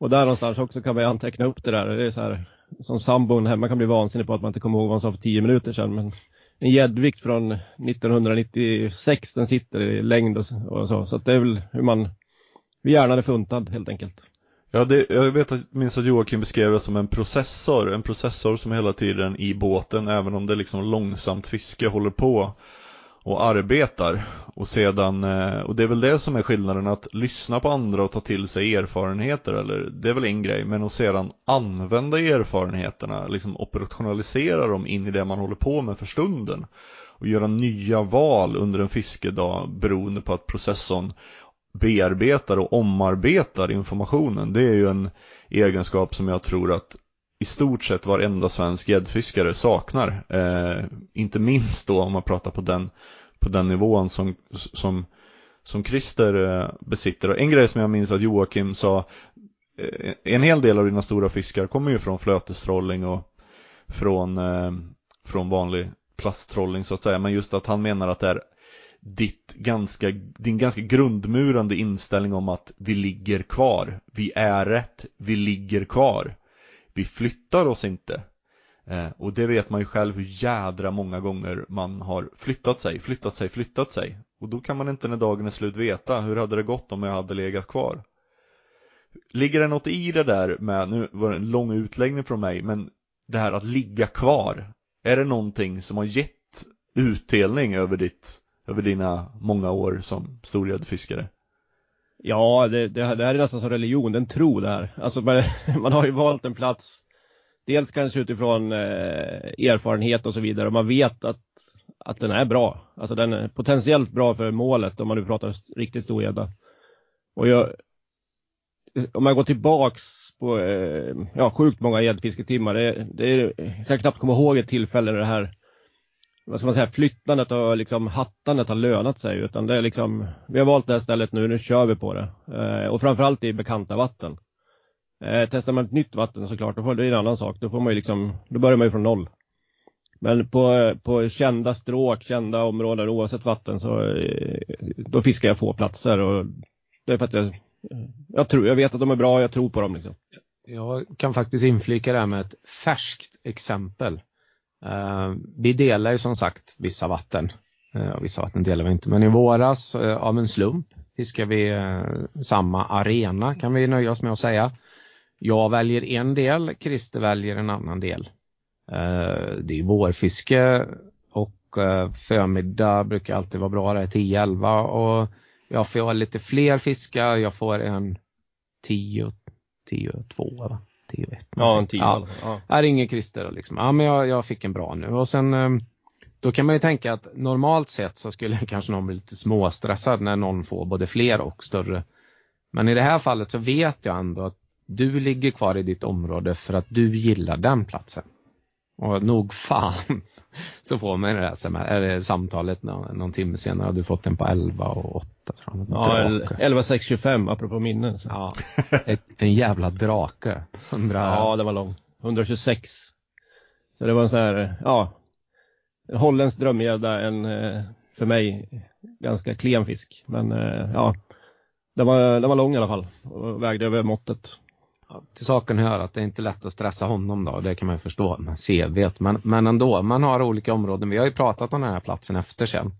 Och där någonstans också kan man anteckna upp det där. Det är så här, som sambon hemma kan bli vansinnig på att man inte kommer ihåg vad han sa för tio minuter sedan. Men en gäddvikt från 1996, den sitter i längd och, och så. Så det är väl hur man, hur hjärnan är funtad helt enkelt. Ja, det, jag vet att, minns att Joakim beskrev det som en processor, en processor som hela tiden i båten, även om det liksom långsamt fiske håller på och arbetar. Och sedan, eh, och det är väl det som är skillnaden att lyssna på andra och ta till sig erfarenheter eller det är väl en grej. Men att sedan använda erfarenheterna, liksom operationalisera dem in i det man håller på med för stunden. Och göra nya val under en fiskedag beroende på att processorn bearbetar och omarbetar informationen. Det är ju en egenskap som jag tror att i stort sett varenda svensk gäddfiskare saknar. Eh, inte minst då om man pratar på den, på den nivån som, som, som Christer eh, besitter. Och en grej som jag minns att Joakim sa, eh, en hel del av dina stora fiskar kommer ju från flötestrolling och från, eh, från vanlig plasttrolling så att säga. Men just att han menar att det är ditt ganska, din ganska grundmurande inställning om att vi ligger kvar. Vi är rätt, vi ligger kvar vi flyttar oss inte. Eh, och det vet man ju själv hur jädra många gånger man har flyttat sig, flyttat sig, flyttat sig. Och då kan man inte när dagen är slut veta hur hade det gått om jag hade legat kvar. Ligger det något i det där med, nu var det en lång utläggning från mig, men det här att ligga kvar. Är det någonting som har gett utdelning över ditt, över dina många år som storgäddfiskare? Ja, det, det, det här är nästan som religion, en tro här. Alltså man, man har ju valt en plats, dels kanske utifrån eh, erfarenhet och så vidare, och man vet att, att den är bra. Alltså den är potentiellt bra för målet om man nu pratar riktigt stor gädda. Och jag, om man går tillbaks på eh, ja, sjukt många gäddfisketimmar, det, det, jag kan knappt komma ihåg ett tillfälle där det här vad ska man säga, flyttandet och liksom hattandet har lönat sig. Utan det är liksom, vi har valt det här stället nu, nu kör vi på det. Eh, och framförallt i bekanta vatten. Eh, testar man ett nytt vatten såklart, då får, det är en annan sak. Då får man ju liksom, då börjar man ju från noll. Men på, på kända stråk, kända områden oavsett vatten så eh, då fiskar jag få platser och det är för att jag, jag tror, jag vet att de är bra, jag tror på dem liksom. Jag kan faktiskt inflika det här med ett färskt exempel. Eh, vi delar ju som sagt vissa vatten. Eh, och vissa vatten delar vi inte, men i våras eh, av en slump fiskar vi samma arena kan vi nöja oss med att säga. Jag väljer en del, Christer väljer en annan del. Det är vårfiske och eh, förmiddag brukar alltid vara bra, det är 10-11 och jag får lite fler fiskar, jag får en 10 10 2 va? 10 1. Ja, en 10 ja. ja. Jag ringer Christer och liksom, ja men jag, jag fick en bra nu och sen eh, då kan man ju tänka att normalt sett så skulle kanske någon bli lite småstressad när någon får både fler och större. Men i det här fallet så vet jag ändå att du ligger kvar i ditt område för att du gillar den platsen. Och nog fan så får man det här sem- eller samtalet någon, någon timme senare. Du fått den på 11 och 8 tror jag. Ja, Drake. 11,625 apropå minnen. Så. Ja, ett, en jävla drake. 100... Ja, den var lång. 126. Så det var en sån här, ja, en holländsk drömgädda, en eh, för mig ganska klen fisk. Men eh, ja, den var, den var lång i alla fall och vägde över måttet. Till saken hör att det är inte lätt att stressa honom då, det kan man ju förstå med CV. Men, men ändå, man har olika områden. Vi har ju pratat om den här platsen efter sen.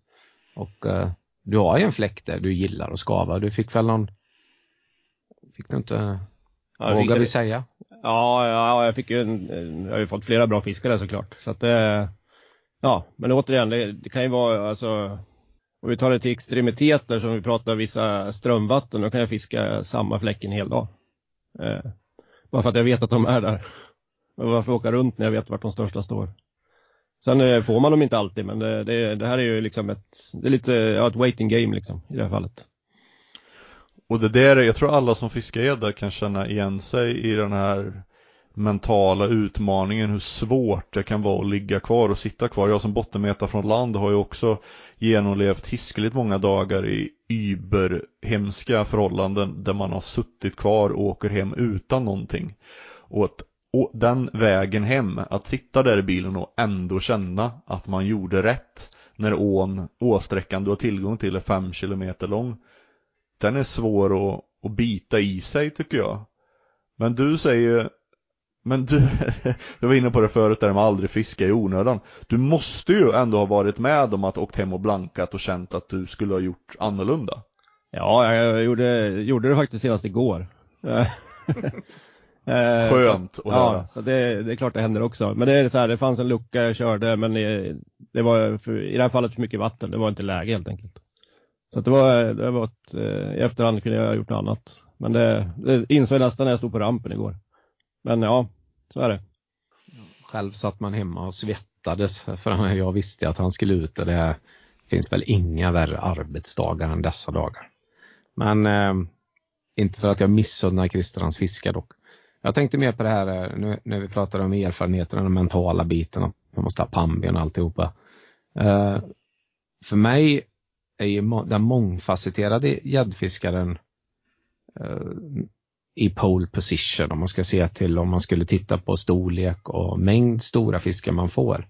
Och eh, du har ju en fläkt där du gillar att skava. Du fick väl någon, fick du inte, Ja, vågar vi- säga? Ja, ja, jag fick ju en, jag har ju fått flera bra fiskar där såklart. Så att det, ja, men återigen, det, det kan ju vara alltså, om vi tar det till extremiteter som vi pratar vissa strömvatten, då kan jag fiska samma fläck en hel dag. Eh, bara för att jag vet att de är där. Men varför åka runt när jag vet vart de största står? Sen eh, får man dem inte alltid, men det, det, det här är ju liksom ett, det är lite, ja, ett waiting game liksom i det här fallet. Och det där, jag tror alla som fiskar gädda kan känna igen sig i den här mentala utmaningen, hur svårt det kan vara att ligga kvar och sitta kvar. Jag som bottenmetare från land har ju också genomlevt hiskeligt många dagar i überhemska förhållanden där man har suttit kvar och åker hem utan någonting. Och, att, och den vägen hem, att sitta där i bilen och ändå känna att man gjorde rätt när ån, åsträckan du har tillgång till är fem kilometer lång den är svår att, att bita i sig tycker jag. Men du säger men du, du var inne på det förut där med aldrig fiska i onödan. Du måste ju ändå ha varit med om att åkt hem och blankat och känt att du skulle ha gjort annorlunda. Ja, jag gjorde, gjorde det faktiskt senast igår. Eh, Skönt att ja, höra. så det, det är klart det händer också. Men det är så här, det fanns en lucka jag körde men det, det var för, i det här fallet för mycket vatten. Det var inte läge helt enkelt. Så det var, det var ett, eh, i efterhand kunde jag ha gjort något annat. Men det, det insåg jag nästan när jag stod på rampen igår. Men ja, så är det. Själv satt man hemma och svettades för jag visste att han skulle ut och det finns väl inga värre arbetsdagar än dessa dagar. Men eh, inte för att jag missunnar Christer hans fiskar dock. Jag tänkte mer på det här eh, nu när vi pratade om erfarenheterna och den mentala biten. att Man måste ha pannben och alltihopa. Eh, för mig är ju den mångfacetterade gäddfiskaren eh, i pole position om man ska se till om man skulle titta på storlek och mängd stora fiskar man får.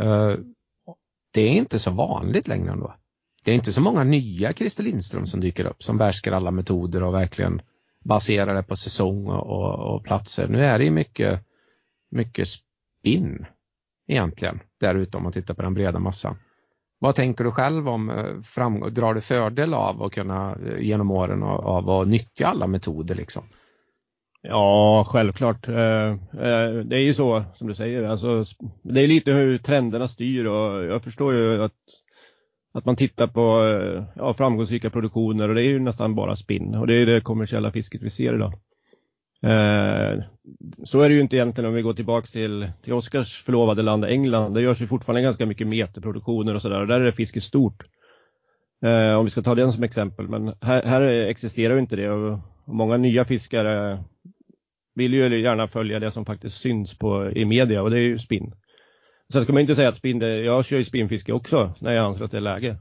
Eh, det är inte så vanligt längre ändå. Det är inte så många nya Christer Lindström som dyker upp som behärskar alla metoder och verkligen baserar det på säsong och, och, och platser. Nu är det ju mycket, mycket spinn egentligen där ute om man tittar på den breda massan. Vad tänker du själv om eh, framgång? Drar du fördel av att kunna eh, genom åren av, att nyttja alla metoder liksom? Ja, självklart. Eh, det är ju så som du säger. Alltså, det är lite hur trenderna styr och jag förstår ju att, att man tittar på ja, framgångsrika produktioner och det är ju nästan bara spinn och det är det kommersiella fisket vi ser idag. Eh, Så är det ju inte egentligen om vi går tillbaks till, till Oscars förlovade land England. Det görs ju fortfarande ganska mycket meterproduktioner och sådär och där är fisket stort. Eh, Om vi ska ta den som exempel. Men här, här existerar ju inte det och, och många nya fiskare vill ju gärna följa det som faktiskt syns på, i media och det är ju spinn. Sen ska man inte säga att spinn, jag kör ju spinnfiske också när jag anser att det är läge.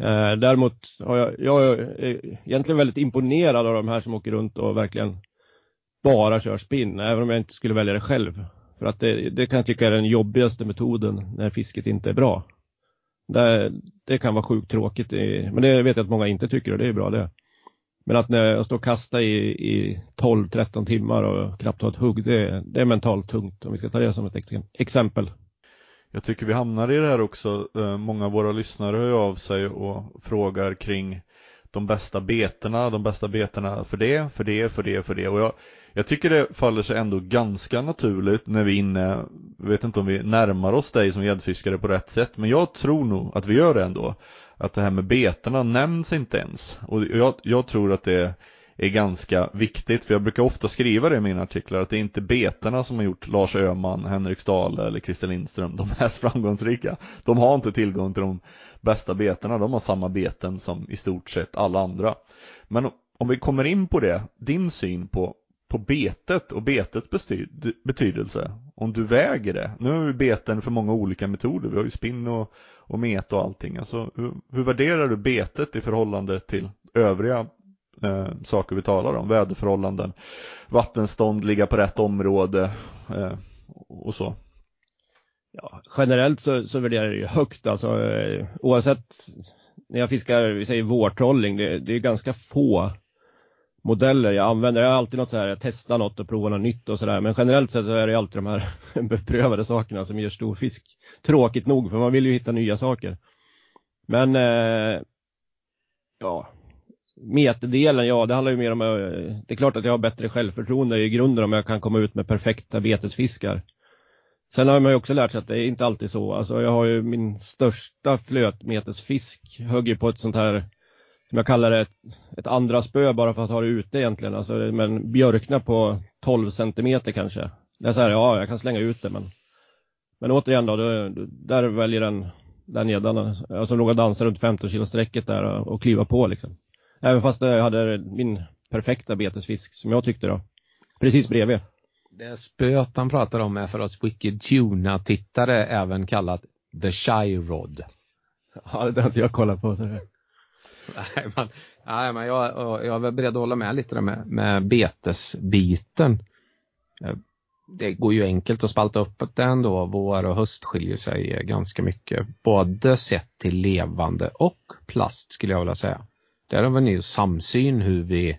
Eh, däremot har jag, jag är egentligen väldigt imponerad av de här som åker runt och verkligen bara kör spinn, även om jag inte skulle välja det själv. För att det, det kan jag tycka är den jobbigaste metoden när fisket inte är bra. Det, det kan vara sjukt tråkigt, i, men det vet jag att många inte tycker och det är bra det. Men att när jag står och kastar i, i 12-13 timmar och knappt har ett hugg, det, det är mentalt tungt om vi ska ta det som ett ex- exempel. jag tycker vi hamnar i det här också. Eh, många av våra lyssnare hör av sig och frågar kring de bästa betena, de bästa betena för det, för det, för det, för det. Och jag, jag tycker det faller sig ändå ganska naturligt när vi är inne, jag vet inte om vi närmar oss dig som gäddfiskare på rätt sätt, men jag tror nog att vi gör det ändå. Att det här med betena nämns inte ens. Och jag, jag tror att det är ganska viktigt, för jag brukar ofta skriva det i mina artiklar, att det är inte betena som har gjort Lars Öhman, Henrik Stahl eller Christer Lindström de mest framgångsrika. De har inte tillgång till de bästa betena, de har samma beten som i stort sett alla andra. Men om vi kommer in på det, din syn på, på betet och betets betydelse, om du väger det. Nu har vi beten för många olika metoder, vi har ju spinn och, och met och allting. Alltså, hur, hur värderar du betet i förhållande till övriga eh, saker vi talar om, väderförhållanden, vattenstånd, ligga på rätt område eh, och så. Ja, generellt så, så värderar jag det högt alltså eh, oavsett när jag fiskar, vi säger vårtrolling, det, det är ganska få modeller jag använder. Jag har alltid något så här, jag testar något och provar något nytt och sådär. Men generellt sett så är det alltid de här beprövade sakerna som ger stor fisk. Tråkigt nog, för man vill ju hitta nya saker. Men eh, ja, meterdelen, ja det handlar ju mer om, eh, det är klart att jag har bättre självförtroende i grunden om jag kan komma ut med perfekta betesfiskar. Sen har man ju också lärt sig att det är inte alltid så. Alltså jag har ju min största flötmetesfisk högg ju på ett sånt här som jag kallar det, ett, ett andra spö bara för att ha det ute egentligen. Alltså, men björkna på 12 centimeter kanske. Det är så här, ja, jag kan slänga ut det, men men återigen då, då där väljer den där nedan, alltså låg och dansade runt 15 kilo strecket där och, och kliva på liksom. Även fast jag hade min perfekta betesfisk som jag tyckte då. Precis bredvid. Det spöt han pratar om är för oss Wicked Tuna-tittare även kallat The Shy Rod. Ja, det har inte jag kollat på. Nej, men, nej, men jag, jag är beredd att hålla med lite med, med betesbiten. Eh, det går ju enkelt att spalta upp det ändå. Vår och höst skiljer sig ganska mycket. Både sett till levande och plast skulle jag vilja säga. Där har vi nu samsyn hur vi,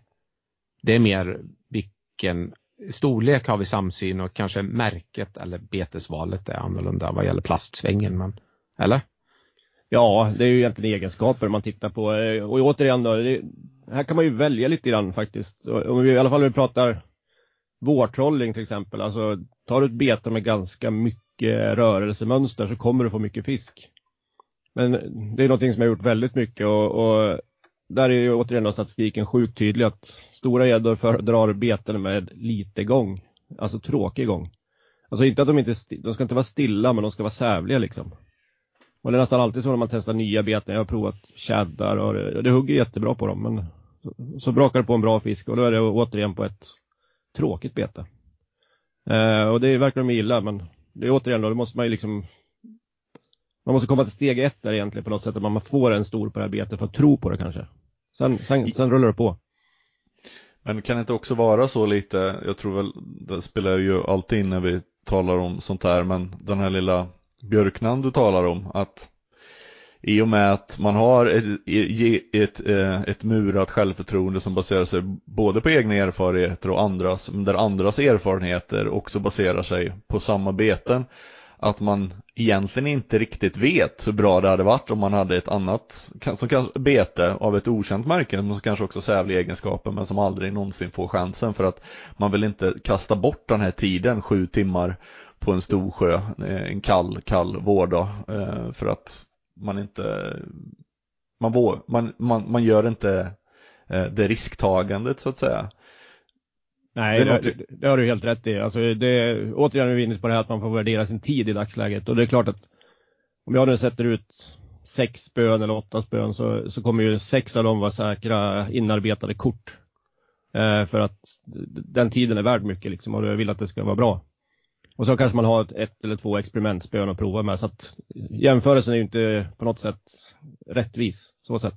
det är mer vilken storlek har vi samsyn och kanske märket eller betesvalet är annorlunda vad gäller plastsvängen. Men, eller? Ja, det är ju egentligen egenskaper man tittar på. Eh, och återigen då, det, här kan man ju välja lite grann faktiskt. Om vi i alla fall om vi pratar vårtrolling till exempel. Alltså tar du ett bete med ganska mycket rörelsemönster så kommer du få mycket fisk. Men det är någonting som jag har gjort väldigt mycket och, och där är ju återigen då statistiken sjukt tydlig att stora gäddor föredrar beten med lite gång. Alltså tråkig gång. Alltså inte att de inte, de ska inte vara stilla men de ska vara sävliga liksom. Och det är nästan alltid så när man testar nya beten. Jag har provat käddar och det, det hugger jättebra på dem. Men så, så brakar det på en bra fisk och då är det återigen på ett tråkigt bete. Eh, och det verkar de gilla men det är återigen då, då måste man ju liksom man måste komma till steg ett där egentligen på något sätt, att man får en stor på det här betet för att tro på det kanske. Sen, sen, sen rullar det på. Men kan det inte också vara så lite, jag tror väl, det spelar ju alltid in när vi talar om sånt här, men den här lilla björknan du talar om, att i och med att man har ett, ett, eh, ett, murat självförtroende som baserar sig både på egna erfarenheter och andras, där andras erfarenheter också baserar sig på samma beten, att man egentligen inte riktigt vet hur bra det hade varit om man hade ett annat som kanske bete av ett okänt märke men som kanske också sävliga egenskaper men som aldrig någonsin får chansen för att man vill inte kasta bort den här tiden, sju timmar på en stor sjö, eh, en kall, kall vårdag eh, för att man inte man, vår, man, man, man gör inte eh, det risktagandet så att säga. Nej, det, det, det, har du helt rätt i. Alltså det, återigen är vi inne på det här att man får värdera sin tid i dagsläget. Och det är klart att om jag nu sätter ut sex spön eller åtta spön så, så kommer ju sex av dem vara säkra inarbetade kort. Eh, för att den tiden är värd mycket liksom och jag vill att det ska vara bra. Och så kanske man har ett, ett eller två experimentspön att prova med. Så att jämförelsen är ju inte på något sätt rättvis. Så sätt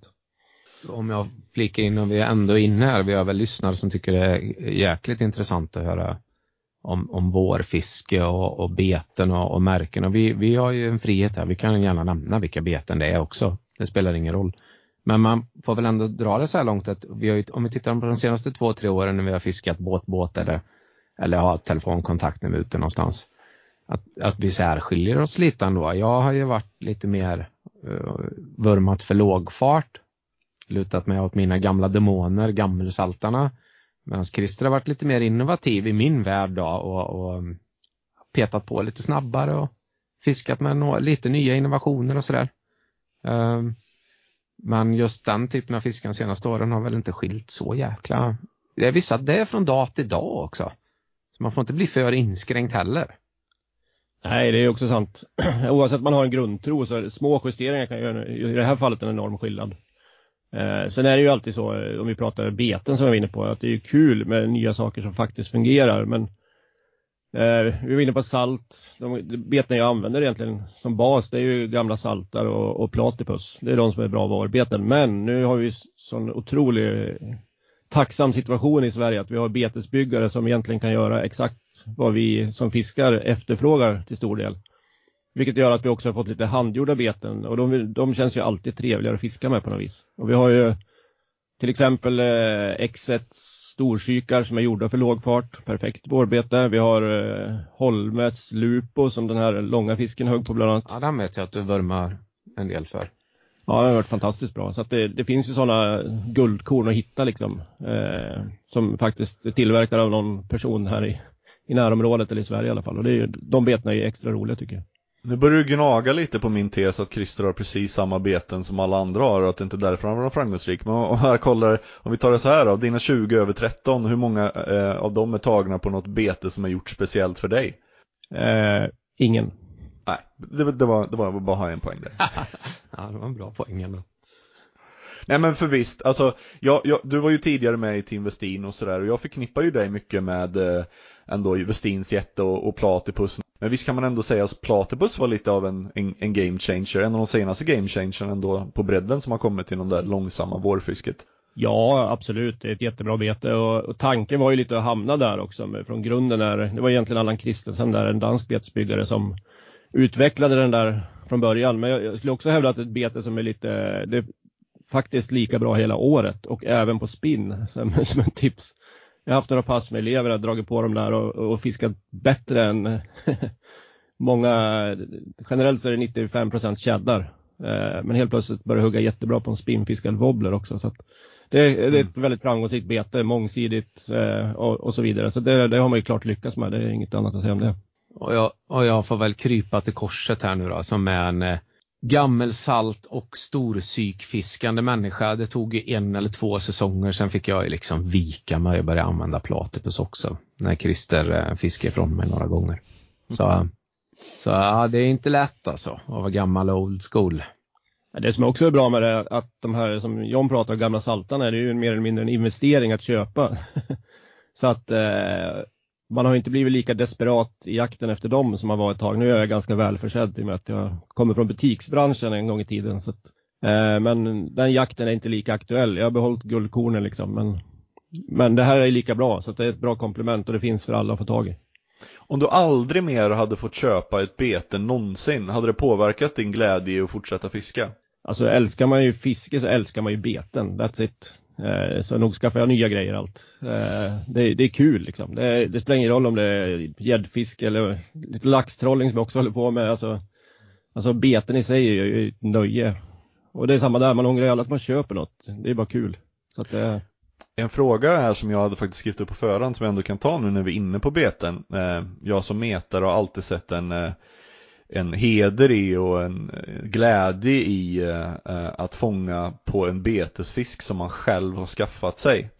om jag flikar in, och vi är ändå inne här, vi har väl lyssnare som tycker det är jäkligt intressant att höra om, om vårfiske och, och beten och, och märken. Och vi, vi har ju en frihet här, vi kan gärna nämna vilka beten det är också. Det spelar ingen roll. Men man får väl ändå dra det så här långt att vi har ju, om vi tittar på de senaste två, tre åren när vi har fiskat båt, båt eller, eller har telefonkontakt när vi är ute någonstans. att, att vi särskiljer oss lite ändå. Jag har ju varit lite mer uh, vurmat för lågfart, lutat mig åt mina gamla demoner, gammelsaltarna. Medan Christer har varit lite mer innovativ i min värld då och, och mm, petat på lite snabbare och fiskat med några, lite nya innovationer och sådär. Um, men just den typen av fisk de senaste åren har väl inte skilt så jäkla. Det är vissa, det är från dag till dag också. Man får inte bli för inskränkt heller. Nej, det är också sant. Oavsett om man har en grundtro så är små justeringar kan göra i det här fallet en enorm skillnad. Eh, sen är det ju alltid så, eh, om vi pratar beten som jag var inne på, att det är kul med nya saker som faktiskt fungerar. Men eh, vi var inne på salt. De beten jag använder egentligen som bas, det är ju gamla saltar och, och platypus. Det är de som är bra varbeten. Men nu har vi sån otrolig tacksam situation i Sverige att vi har betesbyggare som egentligen kan göra exakt vad vi som fiskar efterfrågar till stor del. Vilket gör att vi också har fått lite handgjorda beten och de, de känns ju alltid trevligare att fiska med på något vis. Och vi har ju till exempel eh, X1 som är gjorda för lågfart, perfekt vårbete. Vi har eh, Holmets Lupo som den här långa fisken högg på bland annat. Ja, den vet jag att du vurmar en del för. Ja, det har varit fantastiskt bra. Så att det, det finns ju sådana guldkorn att hitta liksom. Eh, som faktiskt är tillverkade av någon person här i, i närområdet eller i Sverige i alla fall. Och det är ju, de betena är extra roliga tycker jag. Nu börjar du gnaga lite på min tes att Christer har precis samma beten som alla andra har och att det inte är därför han var framgångsrik. Men om jag kollar, om vi tar det så här av dina 20 över 13, hur många eh, av dem är tagna på något bete som är gjort speciellt för dig? Eh, ingen. Nej, det, det, var, det var bara ha en poäng där. ja, det var en bra poäng ändå. Nej men för visst, alltså, jag, jag, du var ju tidigare med i Team Westin och sådär och jag förknippar ju dig mycket med eh, ändå Westins jätte och, och Platypus. Men visst kan man ändå säga att Platypus var lite av en, en, en game changer, en av de senaste game changerna ändå på bredden som har kommit inom det där långsamma vårfisket. Ja, absolut. Det är ett jättebra bete och, och tanken var ju lite att hamna där också. Från grunden är det var egentligen Allan Christensen där, en dansk betesbyggare som utvecklade den där från början. Men jag, jag skulle också hävda att ett bete som är lite, det är faktiskt lika bra hela året och även på spinn som, som en tips. Jag har haft några pass med elever, och dragit på dem där och, och fiskat bättre än många, generellt så är det 95 procent cheddar. Eh, men helt plötsligt börjar hugga jättebra på en spinnfiskad wobbler också. Så det, är, det är ett mm. väldigt framgångsrikt bete, mångsidigt eh, och, och, så vidare. Så det, det, har man ju klart lyckats med, det är inget annat att säga om det. Och jag, och jag får väl krypa till korset här nu då som är en eh, gammelsalt och storsykfiskande människa. Det tog ju en eller två säsonger, sen fick jag liksom vika mig och börja använda platypus också. När Christer eh, fiskade ifrån mig några gånger. Så, så ja, det är inte lätt alltså att vara gammal och old school. Det som också är bra med det är att de här som John pratar om, gamla saltarna, det är ju mer eller mindre en investering att köpa. så att eh, man har inte blivit lika desperat i jakten efter dem som man var ett tag. Nu är jag ganska välförsedd i och med att jag kommer från butiksbranschen en gång i tiden. Så att, eh, men den jakten är inte lika aktuell. Jag har behållit guldkornen liksom. Men, men det här är lika bra så det är ett bra komplement och det finns för alla att få tag i. Om du aldrig mer hade fått köpa ett bete någonsin, hade det påverkat din glädje i att fortsätta fiska? Alltså älskar man ju fiske så älskar man ju beten, that's it. Eh, så nog skaffar jag nya grejer allt. Eh, det, det, är kul liksom. Det, det, spelar ingen roll om det är gäddfiske eller lite laxtrolling som jag också håller på med. Alltså, alltså beten i sig är ju ett nöje. Och det är samma där, man ångrar ju aldrig att man köper något. Det är bara kul. Så att det... En fråga här som jag hade faktiskt skrivit upp på förhand som jag ändå kan ta nu när vi är inne på beten. Eh, jag som metare har alltid sett en eh, en heder i och en eh, glädje i eh, eh, att fånga på en betesfisk som man själv har skaffat sig.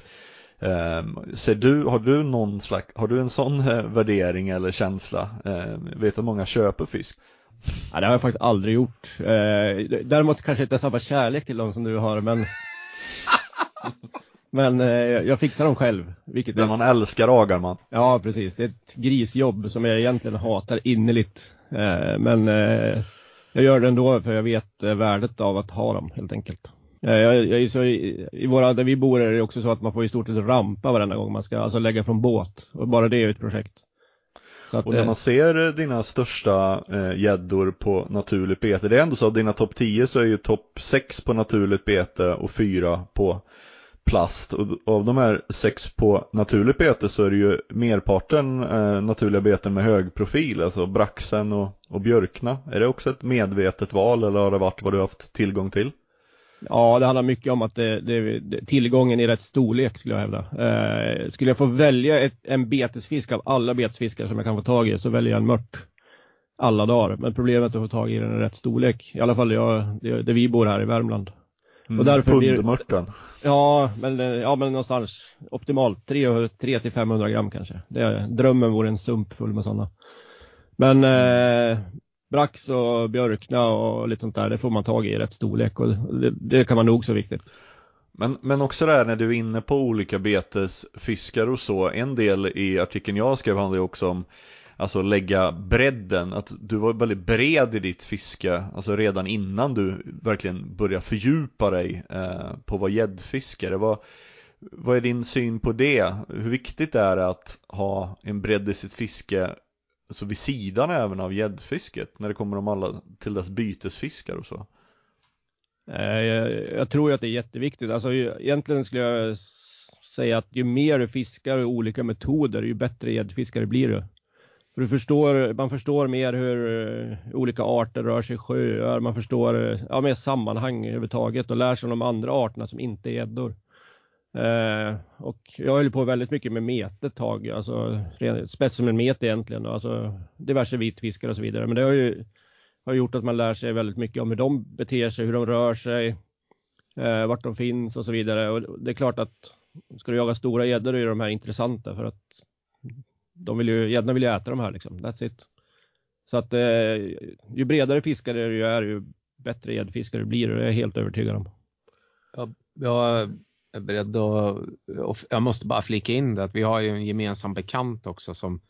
Ehm, ser du, har du någon slags, har du en sån värdering eller känsla? Ehm, vet att många köper fisk? Ja, det har jag faktiskt aldrig gjort. Däremot kanske inte samma kärlek till dem som du har, men Men jag fixar dem själv. Vilket Den man älskar agar man. Ja, precis. Det är ett grisjobb som jag egentligen hatar innerligt. Eh, men eh, jag gör det ändå för jag vet eh, värdet av att ha dem helt enkelt. Jag, jag, så i, I våra, där vi bor är det också så att man får i stort sett rampa varenda gång man ska alltså lägga från båt. Och bara det är ett projekt. Att, och när man ser dina största gäddor eh, på naturligt bete, det är ändå så att dina topp 10 så är ju topp 6 på naturligt bete och 4 på, plast och av de här sex på naturligt bete så är det ju merparten eh, naturliga beten med hög profil, alltså braxen och, och björkna. Är det också ett medvetet val eller har det varit vad du har haft tillgång till? Ja, det handlar mycket om att det, det, tillgången i rätt storlek skulle jag hävda. Eh, skulle jag få välja ett, en betesfisk av alla betesfiskar som jag kan få tag i så väljer jag en mört alla dagar. Men problemet är att få tag i den i rätt storlek. I alla fall jag, det, det vi bor här i Värmland. Mm, och därför blir, Ja, men, ja, men någonstans optimalt 3, till 500 gram kanske. Det, drömmen vore en sump full med sådana. Men eh, brax och björkna och lite sånt där, det får man tag i i rätt storlek och det, det kan vara nog så viktigt. Men, men också där när du är inne på olika betesfiskar och så, en del i artikeln jag skrev handlar ju också om Alltså lägga bredden, att du var väldigt bred i ditt fiske, alltså redan innan du verkligen började fördjupa dig eh, på vad gäddfiskare. Vad, vad är din syn på det? Hur viktigt är det att ha en bredd i sitt fiske alltså vid sidan även av gäddfisket när det kommer de alla till dess bytesfiskar och så? Eh, jag, jag tror att det är jätteviktigt. Alltså egentligen skulle jag säga att ju mer du fiskar och olika metoder, ju bättre gäddfiskare blir du. För du förstår, man förstår mer hur eh, olika arter rör sig i sjöar, man förstår eh, ja, mer sammanhang överhuvudtaget och lär sig om de andra arterna som inte är gäddor. Eh, och jag höll på väldigt mycket med mete ett tag, alltså specimenmete egentligen, alltså diverse vitfiskar och så vidare. Men det har ju har gjort att man lär sig väldigt mycket om hur de beter sig, hur de rör sig, eh, vart de finns och så vidare. Och det är klart att ska du jaga stora gäddor är de här intressanta för att de vill ju, gäddorna vill ju äta de här liksom, that's it. Så att eh, ju bredare fiskare du är, ju bättre gäddfiskare blir du, det är jag helt övertygad om. Jag, jag är beredd att, jag måste bara flika in det att vi har ju en gemensam bekant också som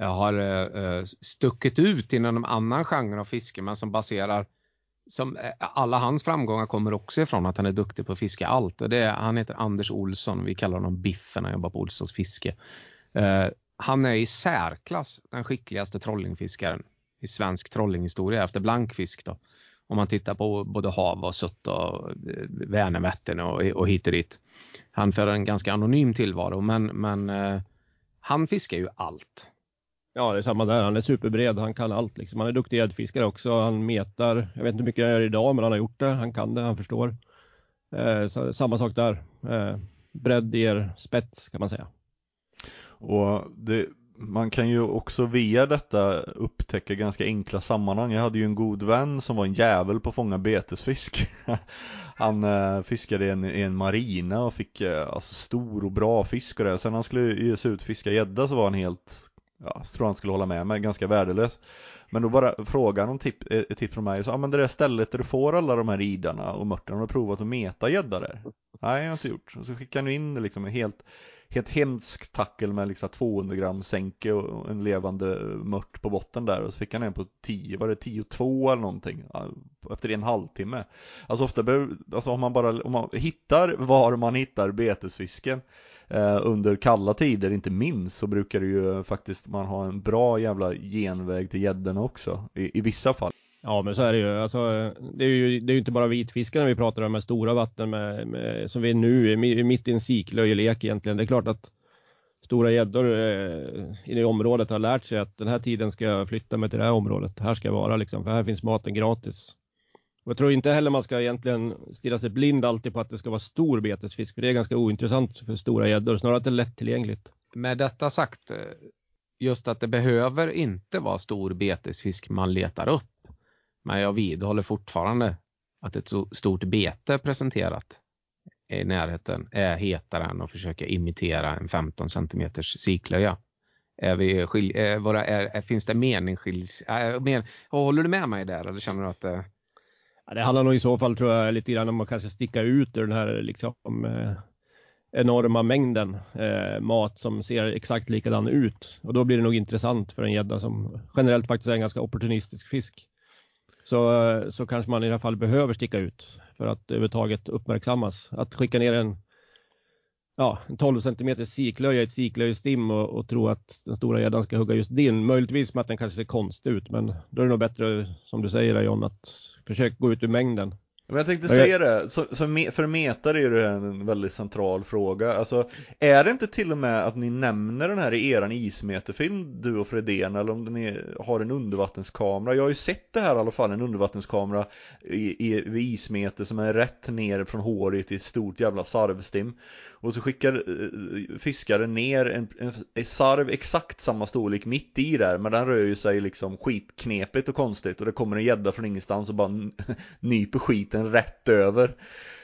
eh, har eh, eh, stuckit ut inom en annan genre av fiske men som baserar som eh, alla hans framgångar kommer också ifrån att han är duktig på att fiska allt och det är, han heter Anders Olsson, vi kallar honom Biffen, han jobbar på Olssons fiske. Eh, han är i särklass den skickligaste trollingfiskaren i svensk trollinghistoria efter blankfisk då. Om man tittar på både hav och sutt och eh, Vänervättern och, och hit och dit. Han för en ganska anonym tillvaro men, men eh, han fiskar ju allt. Ja, det är samma där. Han är superbred. Han kan allt. Liksom. Han är duktig gäddfiskare också. Han metar. Jag vet inte hur mycket han gör idag, men han har gjort det. Han kan det. Han förstår. Eh, så, samma sak där. Eh, bredd ger spets kan man säga. Och det, man kan ju också via detta upptäcka ganska enkla sammanhang. Jag hade ju en god vän som var en jävel på att fånga betesfisk. han eh, fiskade i en, i en marina och fick eh, alltså, stor och bra fisk och det. Sen han skulle ge sig ut och fiska gädda så var han helt, ja, jag tror han skulle hålla med mig, ganska värdelös. Men då bara frågade han om tip, eh, ett tips från mig. Så, ja men det där stället där du får alla de här ridarna och mörtarna, har du provat att meta gädda där? Nej, jag har inte gjort. Så skickade han in liksom helt helt hemsk tackel med liksom 200 gram sänke och en levande mört på botten där och så fick han en på 10, var det 10-2 eller någonting efter en halvtimme. Alltså ofta behöver, alltså om man bara, om man hittar var man hittar betesfisken eh, under kalla tider inte minst så brukar det ju faktiskt man ha en bra jävla genväg till gäddorna också i, i vissa fall. Ja men så är det ju. Alltså, det är ju det är ju inte bara vitfiskarna vi pratar om med stora vatten med, med, som vi är nu är mitt i en siklöjelek egentligen. Det är klart att stora gäddor eh, i området har lärt sig att den här tiden ska jag flytta mig till det här området. Här ska jag vara liksom, för här finns maten gratis. Och jag tror inte heller man ska egentligen stirra sig blind alltid på att det ska vara stor betesfisk, för det är ganska ointressant för stora gäddor, snarare att det är lättillgängligt. Med detta sagt, eh, just att det behöver inte vara stor betesfisk man letar upp. Men jag vidhåller fortfarande att ett så stort bete presenterat i närheten är hetare än att försöka imitera en 15 cm siklöja. Är vi, skil, är, våra, är, är, finns det meningsskiljs... Äh, men, håller du med mig där eller känner du att det... Ja, det handlar nog i så fall tror jag lite grann om att kanske sticka ut ur den här liksom eh, enorma mängden eh, mat som ser exakt likadan ut. Och då blir det nog intressant för en gädda som generellt faktiskt är en ganska opportunistisk fisk så, så kanske man i alla fall behöver sticka ut för att överhuvudtaget uppmärksammas. Att skicka ner en, ja, en 12 cm siklöja i ett siklöjestim och, och tro att den stora gäddan ska hugga just din. Möjligtvis med att den kanske ser konstig ut, men då är det nog bättre, som du säger John, att försöka gå ut ur mängden. Men jag tänkte säga det, så, för Metar är det en väldigt central fråga. Alltså, är det inte till och med att ni nämner den här i eran ismeterfilm, du och Fredén, eller om ni har en undervattenskamera? Jag har ju sett det här i alla fall, en undervattenskamera i, i, vid ismeter som är rätt ner från håret i ett stort jävla sarvstim. Och så skickar eh, fiskaren ner en, en, sarv exakt samma storlek mitt i där, men den rör ju sig liksom skitknepigt och konstigt och det kommer en gädda från ingenstans och bara nyper skiten rätt över.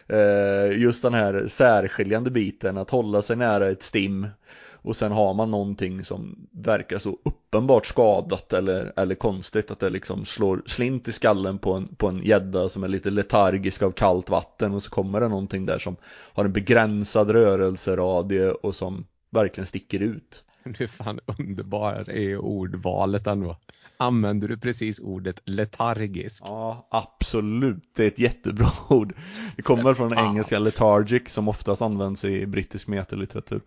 Eh, just den här särskiljande biten, att hålla sig nära ett stim och sen har man någonting som verkar så uppenbart skadat eller, eller konstigt att det liksom slår slint i skallen på en, på en gädda som är lite letargisk av kallt vatten och så kommer det någonting där som har en begränsad rörelseradie och som verkligen sticker ut. Du är fan underbar i ordvalet ändå. Använder du precis ordet letargisk? Ja, absolut. Det är ett jättebra ord. Det kommer från Fan. engelska letargic som oftast används i brittisk meterlitteratur.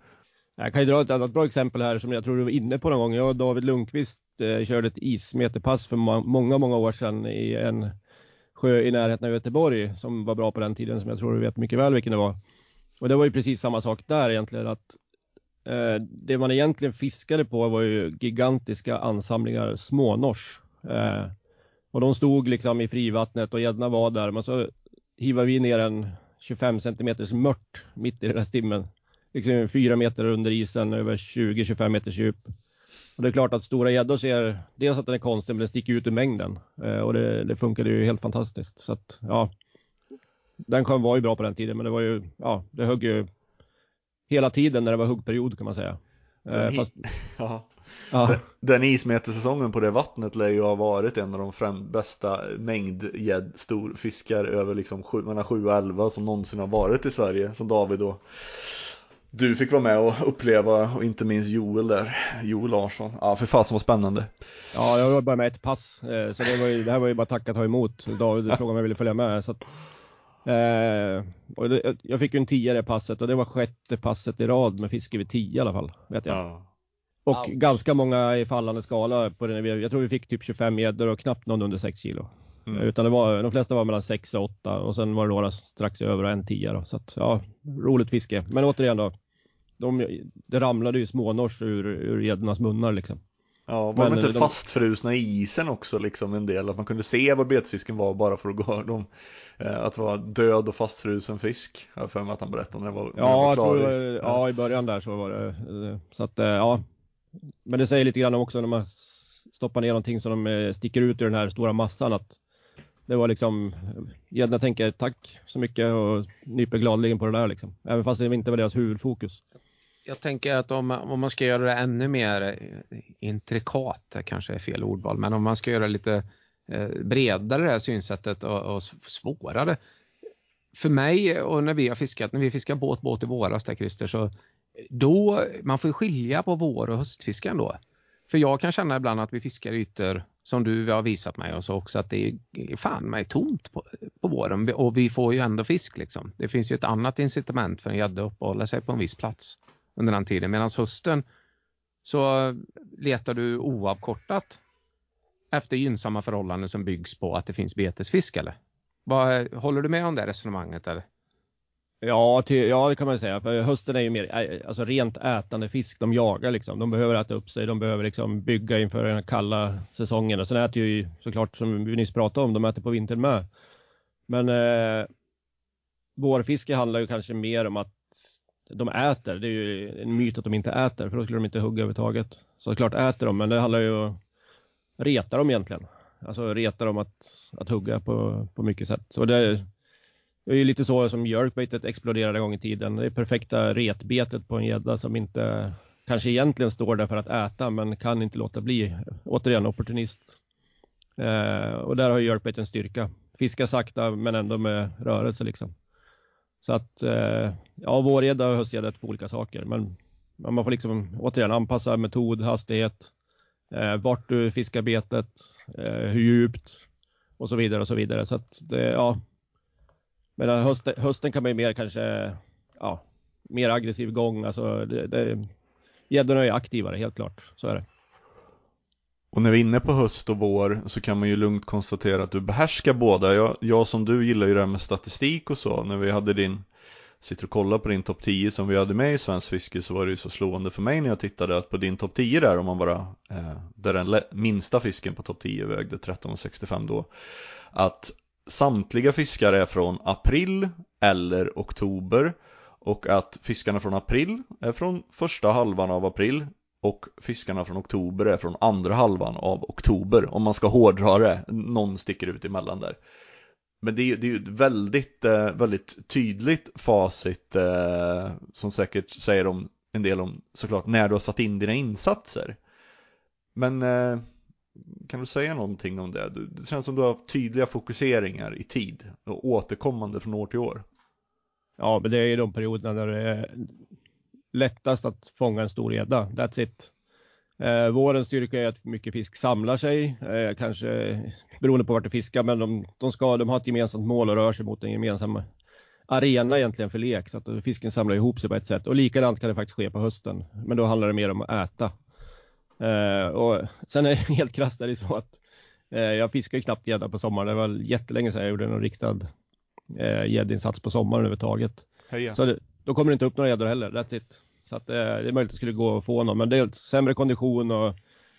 Jag kan ju dra ett annat bra exempel här som jag tror du var inne på någon gång. Jag och David Lundqvist eh, körde ett ismeterpass för må- många, många år sedan i en sjö i närheten av Göteborg som var bra på den tiden som jag tror du vet mycket väl vilken det var. Och det var ju precis samma sak där egentligen att Eh, det man egentligen fiskade på var ju gigantiska ansamlingar smånors. Eh, och de stod liksom i frivattnet och gäddorna var där men så hivade vi ner en 25 centimeters mört mitt i den här stimmen liksom fyra meter under isen över 20-25 meters djup. Och det är klart att stora gäddor ser dels att den är konstig men den sticker ut ur mängden. Eh, och det, det funkade ju helt fantastiskt. Så att ja, den var ju bra på den tiden men det var ju, ja, det högg ju hela tiden när det var huggperiod kan man säga. Eh, Den, hi- fast, ja. ja, Den- ismetersäsongen på det vattnet lär ju ha varit en av de främ- bästa mängdgädd storfiskar över liksom sju, mellan 7 och 11 som någonsin har varit i Sverige som David och du fick vara med och uppleva och inte minst Joel där, Joel Larsson. Ja för fasen vad spännande. ja, jag var bara med ett pass. Eh, så det, var ju, det här var ju bara tacka ta emot. David frågade om jag ville följa med. Så att, eh, och det, jag fick ju en 10 i det passet och det var sjätte passet i rad med fiske vid 10 i alla fall. Vet jag. Ja. Och Ouch. ganska många i fallande skala. På den, jag tror vi fick typ 25 gäddor och knappt någon under 6 kilo. Mm. Utan det var, de flesta var mellan 6 och 8 och sen var det några strax över och en 10 då. Så att, ja, roligt fiske. Men återigen då. De, det ramlade ju smånors ur, ur gäddornas munnar liksom. Ja, var Men, de inte fastfrusna i isen också liksom en del? Att man kunde se var betfisken var bara för att gå dem. Eh, att det var död och fastfrusen fisk. Jag för mig att han berättade när det var, när det Ja, var tror, ja, i början där så var det. eh, Så att, eh, ja. Men det säger lite grann också när man stoppar ner någonting som de sticker ut ur den här stora massan att det var liksom, gäddorna tänker tack så mycket och nyper gladeligen på det där liksom. Även fast det inte var deras huvudfokus. Jag tänker att om, om man ska göra det ännu mer eh, intrikat, det kanske är fel ordval, men om man ska göra det lite eh, bredare det här synsättet och, och svårare. För mig och när vi har fiskat, när vi fiskar båt, båt i våras där Christer, så då, man får ju skilja på vår och höstfisken då. För jag kan känna ibland att vi fiskar ytor som du har visat mig och så också att det är fan mig tomt på, på våren och vi får ju ändå fisk liksom. Det finns ju ett annat incitament för en gädda att uppehålla sig på en viss plats under den tiden. Medan hösten så letar du oavkortat efter gynnsamma förhållanden som byggs på att det finns betesfisk eller? Vad, håller du med om det resonemanget eller? Ja, till, ja, det kan man säga. För hösten är ju mer alltså rent ätande fisk. De jagar liksom. De behöver äta upp sig. De behöver liksom bygga inför den kalla säsongen. Och sen äter ju såklart, som vi nyss pratade om, de äter på vintern med. Men eh, vårfiske handlar ju kanske mer om att de äter. Det är ju en myt att de inte äter, för då skulle de inte hugga överhuvudtaget. Så klart äter de, men det handlar ju om att reta dem egentligen. Alltså reta dem att, att hugga på, på mycket sätt. Så det, det är ju lite så som jerkbaitet exploderade en gång i tiden. Det är perfekta retbetet på en gädda som inte kanske egentligen står där för att äta men kan inte låta bli. Återigen opportunist. Eh, och där har ju jerkbait en styrka. Fiska sakta men ändå med rörelse liksom. Så att eh, ja, vårgädda och höstgädda är två olika saker. Men, men man får liksom återigen anpassa metod, hastighet, eh, vart du fiskar betet, eh, hur djupt och så vidare och så vidare. Så att det, ja, Medan eh, hösten, hösten kan man ju mer kanske, ja, mer aggressiv gång. Alltså det, det, gäddorna är aktivare, helt klart. Så är det. Och när vi är inne på höst och vår så kan man ju lugnt konstatera att du behärskar båda. Jag, jag som du gillar ju det här med statistik och så. När vi hade din, sitter och kollar på din topp 10 som vi hade med i Svensk Fiske så var det ju så slående för mig när jag tittade att på din topp 10 där om man bara, eh, där den minsta fisken på topp 10 vägde 13,65 då. Att samtliga fiskar är från april eller oktober och att fiskarna från april är från första halvan av april och fiskarna från oktober är från andra halvan av oktober om man ska hårdra det, någon sticker ut emellan där. Men det är, det är ju ett väldigt, eh, väldigt tydligt facit eh, som säkert säger om en del om såklart när du har satt in dina insatser. Men eh, kan du säga någonting om det? Det känns som du har tydliga fokuseringar i tid och återkommande från år till år. Ja, men det är ju de perioderna där det är lättast att fånga en stor gädda. That's it. Eh, vårens styrka är att mycket fisk samlar sig, eh, kanske beroende på vart du fiskar, men de, de, ska, de har ett gemensamt mål och rör sig mot en gemensam arena egentligen för lek, så att fisken samlar ihop sig på ett sätt. Och likadant kan det faktiskt ske på hösten, men då handlar det mer om att äta. Eh, och sen är det helt krasst är det så att eh, jag fiskar ju knappt gädda på sommaren. Det var jättelänge sedan jag gjorde någon riktad eh, gäddinsats på sommaren överhuvudtaget. Heja. Så det, då kommer det inte upp några gäddor heller, that's it. Så att, det, det är möjligt att det skulle gå att få någon, men det är sämre kondition och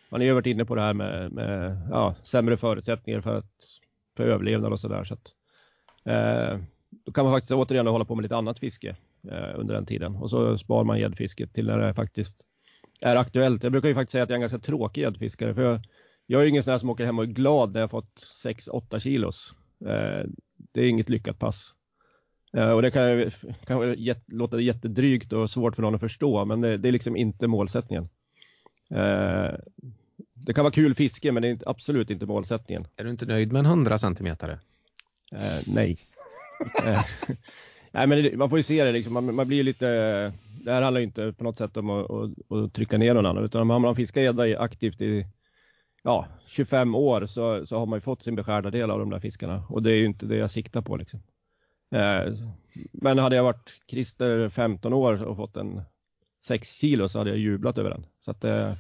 man har ju varit inne på det här med, med ja, sämre förutsättningar för, att, för överlevnad och sådär. Så att, eh, då kan man faktiskt återigen hålla på med lite annat fiske eh, under den tiden och så sparar man gäddfisket till när det faktiskt är aktuellt. Jag brukar ju faktiskt säga att jag är en ganska tråkig gäddfiskare för jag, jag är ingen sån här som åker hem och är glad när jag fått 6-8 kilos. Eh, det är inget lyckat pass. Eh, och det kan, kan låta jättedrygt och svårt för någon att förstå, men det, det är liksom inte målsättningen. Eh, det kan vara kul fiske, men det är absolut inte målsättningen. Är du inte nöjd med en 100 centimeter? Eh, nej. Eh, nej, men det, man får ju se det liksom. Man, man, blir lite. Det här handlar ju inte på något sätt om att, att, att trycka ner någon annan, utan om man fiskar gädda aktivt i ja, 25 år så, så har man ju fått sin beskärda del av de där fiskarna och det är ju inte det jag siktar på liksom. Eh, men hade jag varit Christer 15 år och fått en 6 kilo så hade jag jublat över den. Så att eh,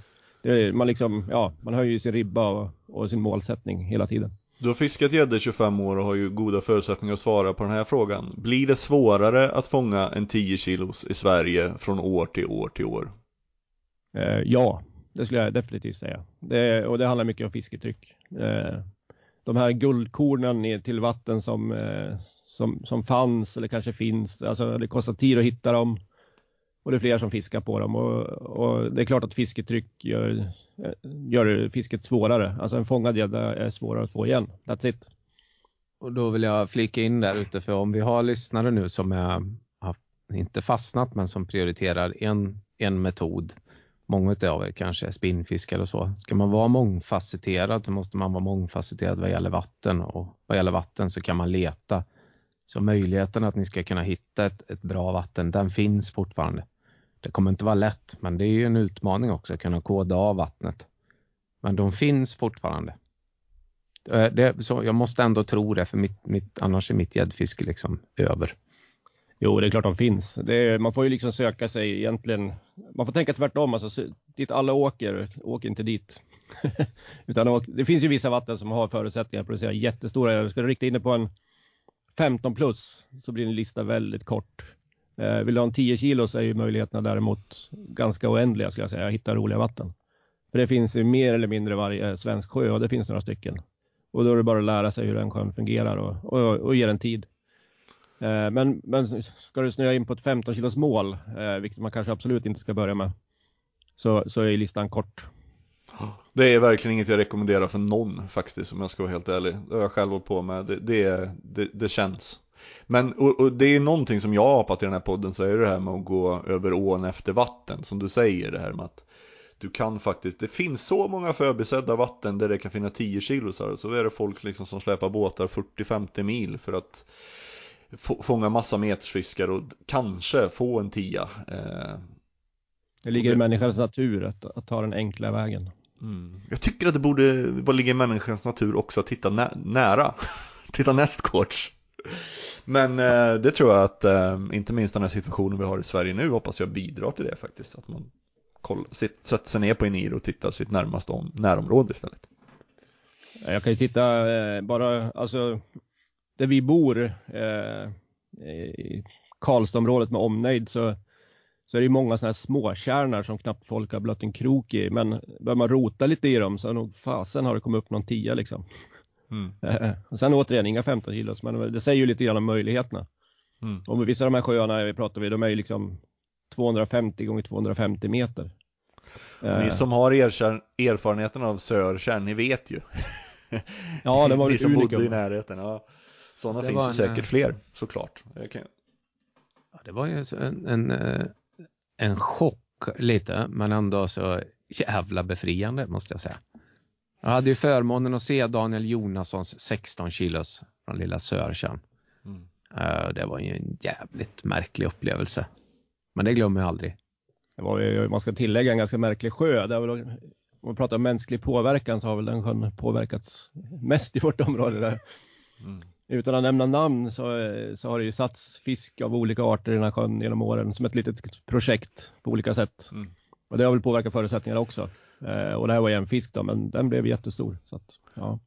det, man liksom, ja, man höjer ju sin ribba och, och sin målsättning hela tiden. Du har fiskat gädda 25 år och har ju goda förutsättningar att svara på den här frågan. Blir det svårare att fånga en 10 kilos i Sverige från år till år till år? Eh, ja, det skulle jag definitivt säga. Det, och det handlar mycket om fisketryck. Eh, de här guldkornen till vatten som, eh, som, som fanns eller kanske finns. Alltså det kostar tid att hitta dem och det är fler som fiskar på dem och, och det är klart att fisketryck gör, gör fisket svårare. Alltså en fångad gädda är svårare att få igen. That's it. Och då vill jag flika in där ute för om vi har lyssnare nu som är, har inte fastnat men som prioriterar en, en metod. Många av er kanske är spinnfiskare eller så. Ska man vara mångfacetterad så måste man vara mångfacetterad vad gäller vatten och vad gäller vatten så kan man leta så möjligheten att ni ska kunna hitta ett, ett bra vatten, den finns fortfarande. Det kommer inte vara lätt, men det är ju en utmaning också att kunna koda av vattnet. Men de finns fortfarande. Eh, det, så jag måste ändå tro det, för mitt, mitt, annars är mitt gäddfiske liksom över. Jo, det är klart de finns. Är, man får ju liksom söka sig egentligen. Man får tänka tvärtom. Alltså, dit alla åker, åk inte dit. Utan det finns ju vissa vatten som har förutsättningar att producera jättestora. Jag skulle rikta in det på en 15 plus så blir din lista väldigt kort. Eh, vill du ha en 10 kilo så är ju möjligheterna däremot ganska oändliga skulle jag säga, att hitta roliga vatten. För det finns ju mer eller mindre varje eh, svensk sjö och det finns några stycken. Och då är det bara att lära sig hur den sjön fungerar och, och, och ge den tid. Eh, men, men ska du snöa in på ett 15 kilos mål, eh, vilket man kanske absolut inte ska börja med, så, så är listan kort. Det är verkligen inget jag rekommenderar för någon faktiskt om jag ska vara helt ärlig. Det har jag själv hållit på med. Det, det, det, det känns. Men och, och, det är någonting som jag har apat i den här podden så är det här med att gå över ån efter vatten. Som du säger det här med att du kan faktiskt, det finns så många förbisedda vatten där det kan finnas 10 kilosar. Så är det folk liksom som släpar båtar 40-50 mil för att fånga massa metersfiskar och kanske få en tia. Eh, det ligger i människans natur att, att ta den enkla vägen. Mm. Jag tycker att det borde ligga i människans natur också att titta nä nära. titta nästgårds. Men eh, det tror jag att eh, inte minst den här situationen vi har i Sverige nu hoppas jag bidrar till det faktiskt. Att man kolla, sitt, sätta sig ner på Eniro och titta sitt närmaste om, närområde istället. Jag kan ju titta eh, bara, alltså där vi bor, eh, i Karlstadområdet med omnejd så, så är det ju många sådana här småkärnar som knappt folk har blött en krok i. Men börjar man rota lite i dem så nog fasen har det kommit upp någon tia liksom. Mm. Och sen återigen inga 15 kilos, men det säger ju lite grann om möjligheterna. Mm. Och vissa av de här sjöarna vi pratar vi, de är ju liksom 250 gånger 250 meter. Ni Eh, som har erfarenheten av Sörtjärn, ni vet ju. Ja, det var Ni ett som bodde unikum. i närheten. Ja. Sådana Det finns ju en, säkert eh, fler, såklart. Kan, Ja, det var ju en, en, eh, en chock lite, men ändå så jävla befriande måste jag säga. Jag hade ju förmånen att se Daniel Jonassons 16 kilos från lilla Sörtjärn. Mm. Eh, Det var ju en jävligt märklig upplevelse. Men det glömmer jag aldrig. Det var ju, man ska tillägga en ganska märklig sjö. Det har väl, om man pratar om mänsklig påverkan så har väl den sjön påverkats mest i vårt område där. Mm. Utan att nämna namn så, så har det ju satts fisk av olika arter i den här sjön genom åren som ett litet projekt på olika sätt. Mm. Och det har väl påverkat förutsättningarna också. Eh, och det här var ju en fisk då, men den blev jättestor. Så att, ja.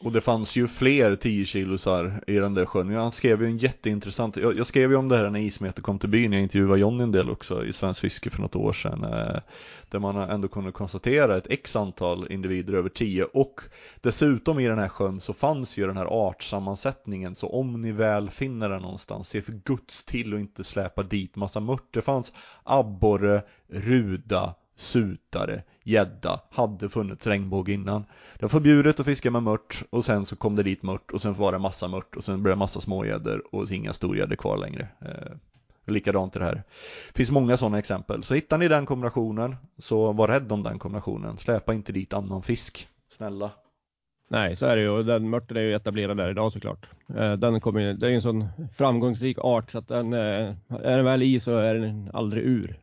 Och det fanns ju fler 10 kilosar i den där sjön. Han skrev ju en jätteintressant, jag, jag skrev ju om det här när Ismeter kom till byn, jag intervjuade Johnny en del också i Svensk Fiske för något år sedan. Eh, där man ändå kunde konstatera ett x antal individer över 10 och dessutom i den här sjön så fanns ju den här artsammansättningen så om ni väl finner den någonstans, se för guds till och inte släpa dit massa mört. Det fanns abborre, ruda, sutare, gädda, hade funnits regnbåge innan. Det var förbjudet att fiska med mört och sen så kom det dit mört och sen var det massa mört och sen blev det massa smågäddor och inga storgäddor kvar längre. Eh, likadant i det här. Det finns många sådana exempel. Så hittar ni den kombinationen så var rädd om den kombinationen. Släpa inte dit annan fisk. Snälla. Nej, så är det ju. Och den mörten är ju etablerad där idag såklart. Eh, den kommer ju, det är ju en sån framgångsrik art så att den, eh, är den väl i så är den aldrig ur.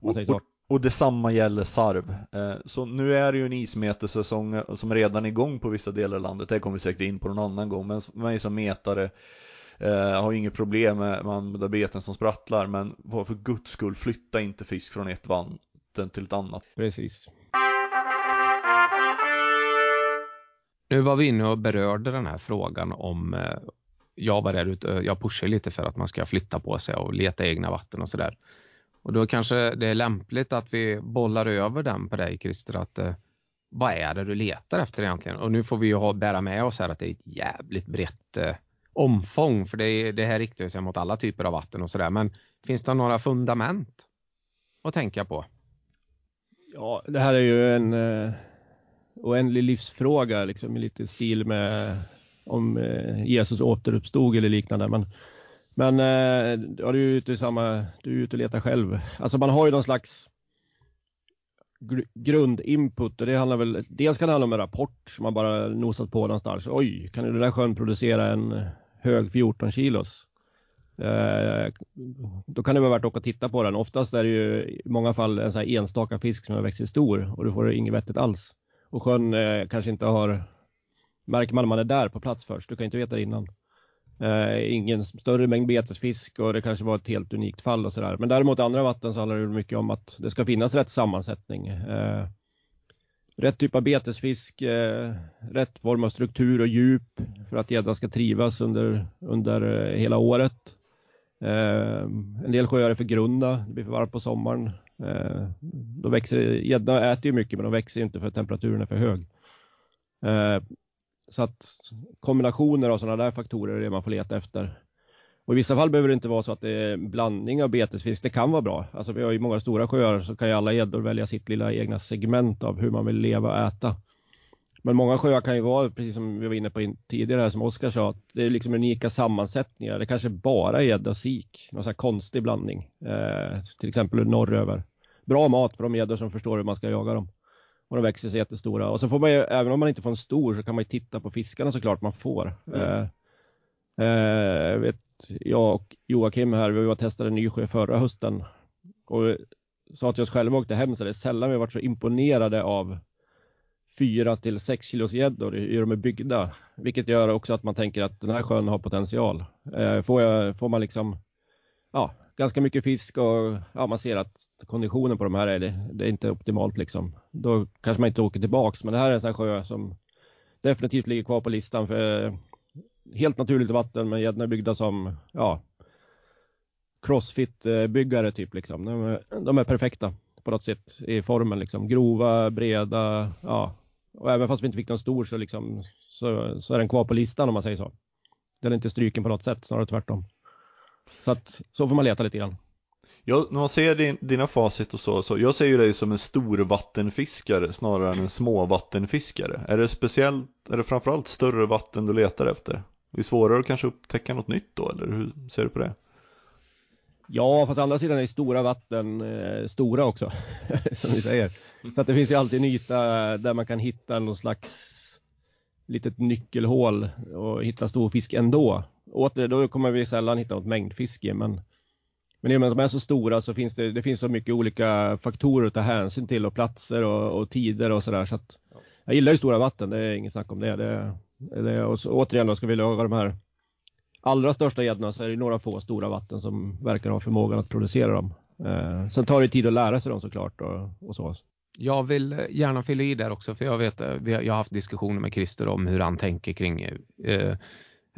Och, och, och detsamma gäller sarv. Eh, så nu är det ju en ismetersäsong som redan är igång på vissa delar av landet. Det kommer vi säkert in på någon annan gång. Men mig som metare eh, har ju inget problem med, med använda beten som sprattlar. Men för guds skull, flytta inte fisk från ett vatten till ett annat. Precis. Nu var vi inne och berörde den här frågan om eh, jag var där ute, jag pushar lite för att man ska flytta på sig och leta egna vatten och sådär. Och då kanske det är lämpligt att vi bollar över den på dig Christer, att eh, vad är det du letar efter egentligen? Och nu får vi ju ha, bära med oss här att det är ett jävligt brett eh, omfång, för det, är, det här riktar sig mot alla typer av vatten och sådär. Men finns det några fundament att tänka på? Ja, det här är ju en eh, oändlig livsfråga, liksom i lite stil med om eh, Jesus återuppstod eller liknande. Men, men eh, ja, du är ute i samma, du är ute och letar själv. Alltså man har ju någon slags grundinput och det handlar väl, dels kan det handla om en rapport som man bara nosat på någonstans. Oj, kan den där sjön producera en hög 14 kilos? Eh, då kan det vara värt att åka och titta på den. Oftast är det ju i många fall en sån här enstaka fisk som har växt stor och du får inget vettigt alls. Och sjön eh, kanske inte har, märker man när man är där på plats först, du kan inte veta det innan. Eh, ingen större mängd betesfisk och det kanske var ett helt unikt fall och sådär. Men däremot i andra vatten så handlar det mycket om att det ska finnas rätt sammansättning. Eh, rätt typ av betesfisk, eh, rätt form av struktur och djup för att gäddan ska trivas under, under eh, hela året. Eh, en del sjöar är för grunda, det blir för varmt på sommaren. Eh, då växer gädda äter ju mycket men de växer inte för att temperaturen är för hög. Eh, så att kombinationer av sådana där faktorer är det man får leta efter. Och i vissa fall behöver det inte vara så att det är en blandning av betesfisk. Det kan vara bra. Alltså vi har ju många stora sjöar så kan ju alla gäddor välja sitt lilla egna segment av hur man vill leva och äta. Men många sjöar kan ju vara, precis som vi var inne på tidigare här, som Oskar sa, att det är liksom unika sammansättningar. Det kanske bara är gädda och sik, någon sån här konstig blandning. Eh, till exempel norröver. Bra mat för de gäddor som förstår hur man ska jaga dem. Och de växer sig jättestora. Och så får man ju, även om man inte får en stor, så kan man ju titta på fiskarna såklart man får. Mm. Eh, eh, vet, jag och Joakim här, vi var testade Nysjö förra hösten. Och sa till oss själva och åkte hem så det är sällan vi varit så imponerade av 4 till 6 kilos gäddor i hur de är byggda. Vilket gör också att man tänker att den här sjön har potential. Eh, får, jag, får man liksom, ja, ganska mycket fisk och ja, man ser att konditionen på de här är, det, det är inte optimalt liksom. Då kanske man inte åker tillbaks. Men det här är en sån här sjö som definitivt ligger kvar på listan för helt naturligt vatten men gäddorna är byggda som ja, crossfit-byggare typ liksom. De är, de är perfekta på något sätt i formen liksom. Grova, breda, ja. Och även fast vi inte fick någon stor så liksom så, så är den kvar på listan om man säger så. Den är inte stryken på något sätt, snarare tvärtom. Så att så får man leta lite grann. Ja, när man ser din, dina facit och så, så jag ser ju dig som en stor vattenfiskare snarare än en små vattenfiskare. Är det speciellt, är det framförallt större vatten du letar efter? Det är svårare att kanske upptäcka något nytt då, eller hur ser du på det? Ja, fast å andra sidan är stora vatten eh, stora också, som vi säger. Så att det finns ju alltid en yta där man kan hitta någon slags litet nyckelhål och hitta stor fisk ändå. Åter, då kommer vi sällan hitta något mängdfiske, men men i och med att de är så stora så finns det, det finns så mycket olika faktorer att ta hänsyn till och platser och, och tider och sådär. Så att jag gillar ju stora vatten, det är inget snack om det. det, det och så, återigen då, ska vi laga de här allra största gäddorna så är det några få stora vatten som verkar ha förmågan att producera dem. Eh, sen tar det tid att lära sig dem såklart och, och så. Jag vill gärna fylla i där också för jag vet, eh, jag har haft diskussioner med Christer om hur han tänker kring Eh,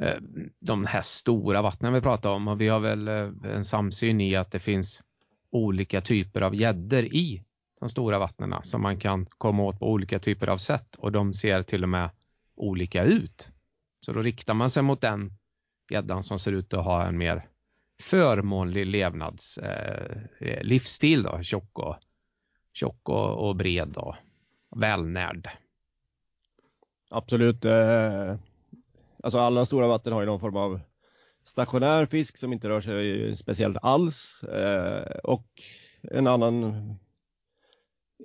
Eh, de här stora vattnen vi pratar om och vi har väl eh, en samsyn i att det finns olika typer av gäddor i de stora vattnen som man kan komma åt på olika typer av sätt och de ser till och med olika ut. Så då riktar man sig mot den gäddan som ser ut att ha en mer förmånlig levnads eh, livsstil då, tjock och, tjock och, och bred och välnärd. Absolut. Eh, Alltså alla stora vatten har ju någon form av stationär fisk som inte rör sig speciellt alls eh, och en annan,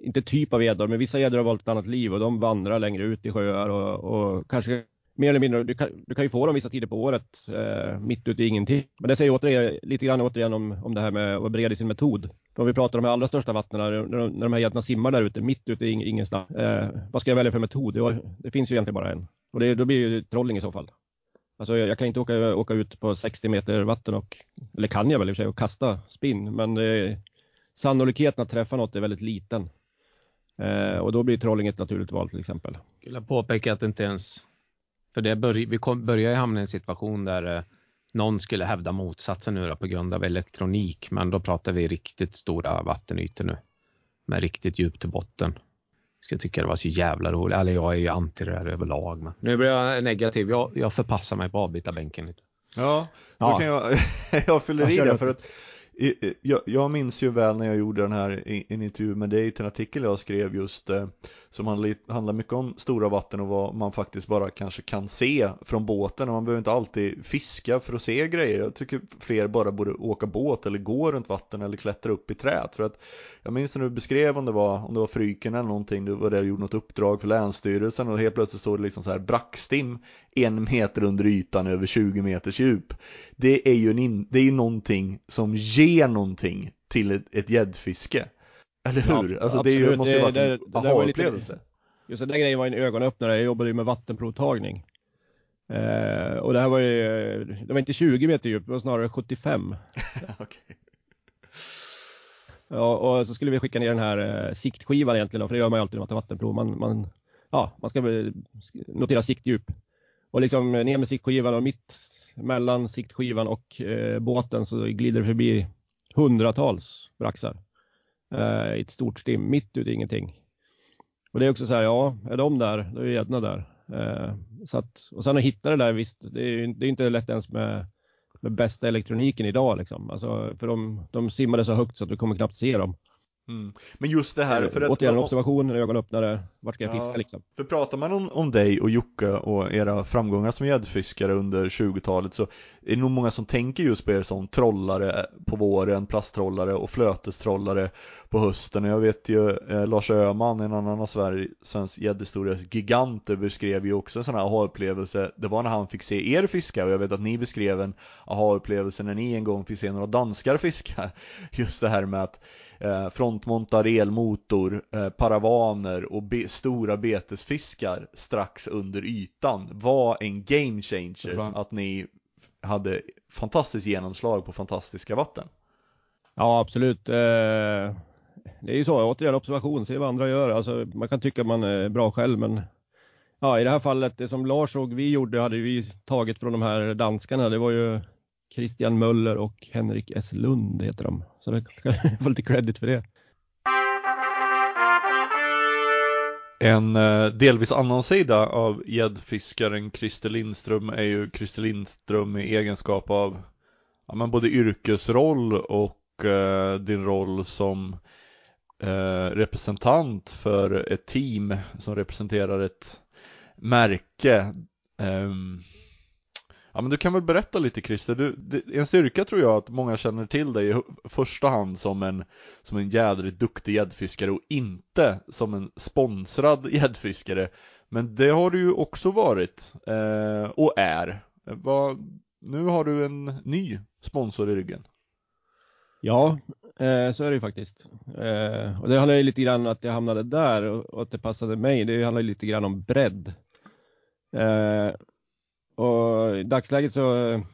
inte typ av gäddor, men vissa gäddor har valt ett annat liv och de vandrar längre ut i sjöar och, och kanske mer eller mindre, du kan, du kan ju få dem vissa tider på året eh, mitt ute i ingenting. Men det säger återigen, lite grann återigen om, om det här med att vara bred i sin metod. För om vi pratar om de allra största vattnen, när, de, när de här gäddorna simmar där ute, mitt ute i ingenstans. Eh, vad ska jag välja för metod? Det, det finns ju egentligen bara en. Och det, då blir ju trolling i så fall. Alltså jag, jag, kan inte åka, åka ut på 60 meter vatten och, eller kan jag väl i och för sig, och kasta spinn. Men eh, sannolikheten att träffa något är väldigt liten. Eh, och då blir trolling ett naturligt val till exempel. Jag vill påpeka att det inte ens, för det börj, vi kom, börjar ju hamna i en situation där eh, någon skulle hävda motsatsen nu då, på grund av elektronik. Men då pratar vi riktigt stora vattenytor nu. Med riktigt djupt till botten ska tycka det var så jävla roligt. Eller jag är ju anti det här överlag. Men nu blir jag negativ. Jag, jag förpassar mig på avbytarbänken lite. Ja, då ja. kan jag, jag fyller i det för att jag, jag minns ju väl när jag gjorde den här en intervju med dig till en artikel jag skrev just eh, som handlar mycket om stora vatten och vad man faktiskt bara kanske kan se från båten och man behöver inte alltid fiska för att se grejer. Jag tycker fler bara borde åka båt eller gå runt vatten eller klättra upp i träd för att jag minns när du beskrev om det var om det var Fryken eller någonting, du var där och gjorde något uppdrag för Länsstyrelsen och helt plötsligt stod det liksom så här brackstim en meter under ytan över 20 meters djup. Det är ju, in, det är någonting som ger någonting till ett gäddfiske. Eller hur? Ja, alltså det, är ju, måste ju vara en aha-upplevelse. Just den där grejen var en ögonöppnare. Jag jobbade ju med vattenprovtagning. Eh, och det här var ju, det var inte 20 meter djup, det var snarare 75. okay. Ja, och så skulle vi skicka ner den här eh, siktskivan egentligen, för det gör man ju alltid när man tar vattenprov. Man, man, ja, man ska notera siktdjup. Och liksom eh, ner med siktskivan och mitt mellan siktskivan och eh, båten så glider det förbi hundratals braxar. Eh, i ett stort stim, mitt ute i ingenting. Och det är också så här, ja, är de där, då är gäddorna där. Eh, så att, och sen att hitta det där, visst, det är, det är inte lätt ens med, med bästa elektroniken idag liksom. Alltså, för de, de simmade så högt så att du kommer knappt se dem. Mm. Men just det här, för att, Återigen observation, ögonöppnare, vart ska jag fiska ja, liksom? För pratar man om, om dig och Jocke och era framgångar som gäddfiskare under 20-talet så är det nog många som tänker just på er som trollare på våren, plasttrollare och flötestrollare på hösten. Och jag vet ju eh, Lars Öhman, en annan av Sveriges gäddhistorias giganter, beskrev ju också en sån här aha-upplevelse. Det var när han fick se er fiska och jag vet att ni beskrev en aha-upplevelse när ni en gång fick se några danskar fiska. Just det här med att eh, frontmontad elmotor, eh, paravaner och be stora betesfiskar strax under ytan var en game changer. Att ni hade fantastiskt genomslag på fantastiska vatten. Ja, absolut. Eh, det är ju så, återigen observation, se vad andra gör. Alltså, man kan tycka att man är bra själv, men ja, i det här fallet, det som Lars och vi gjorde hade vi tagit från de här danskarna. Det var ju Christian Möller och Henrik S Lund heter de. Så det kan få lite credit för det. En eh, delvis annan sida av gäddfiskaren Christer Lindström är ju Christer Lindström i egenskap av ja, men både yrkesroll och eh, din roll som eh, representant för ett team som representerar ett märke. Um, Ja men du kan väl berätta lite Christer, du, det, en styrka tror jag att många känner till dig i första hand som en, som en jädrigt duktig gäddfiskare och inte som en sponsrad gäddfiskare. Men det har du ju också varit eh, och är. Va, nu har du en ny sponsor i ryggen. Ja, eh, så är det ju faktiskt. Eh, och det handlar ju lite grann om att jag hamnade där och, och att det passade mig. Det handlar ju lite grann om bredd. Eh, och i dagsläget så,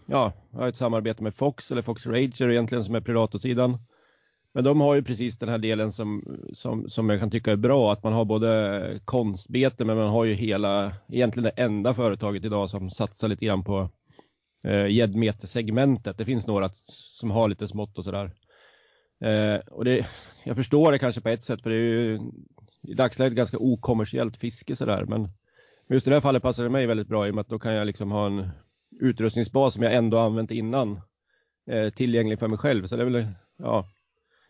ja, jag har ett samarbete med Fox eller Fox Rager egentligen som är predatorsidan. Men de har ju precis den här delen som, som, som jag kan tycka är bra, att man har både konstbete men man har ju hela, egentligen det enda företaget idag som satsar lite grann på eh, gäddmetesegmentet. Eh, det finns några som har lite smått och sådär. Eh, och det, jag förstår det kanske på ett sätt för det är ju i dagsläget ganska okommersiellt fiske sådär men men just i det här fallet passar det mig väldigt bra i och med att då kan jag liksom ha en utrustningsbas som jag ändå använt innan eh, tillgänglig för mig själv. Så det är väl ja,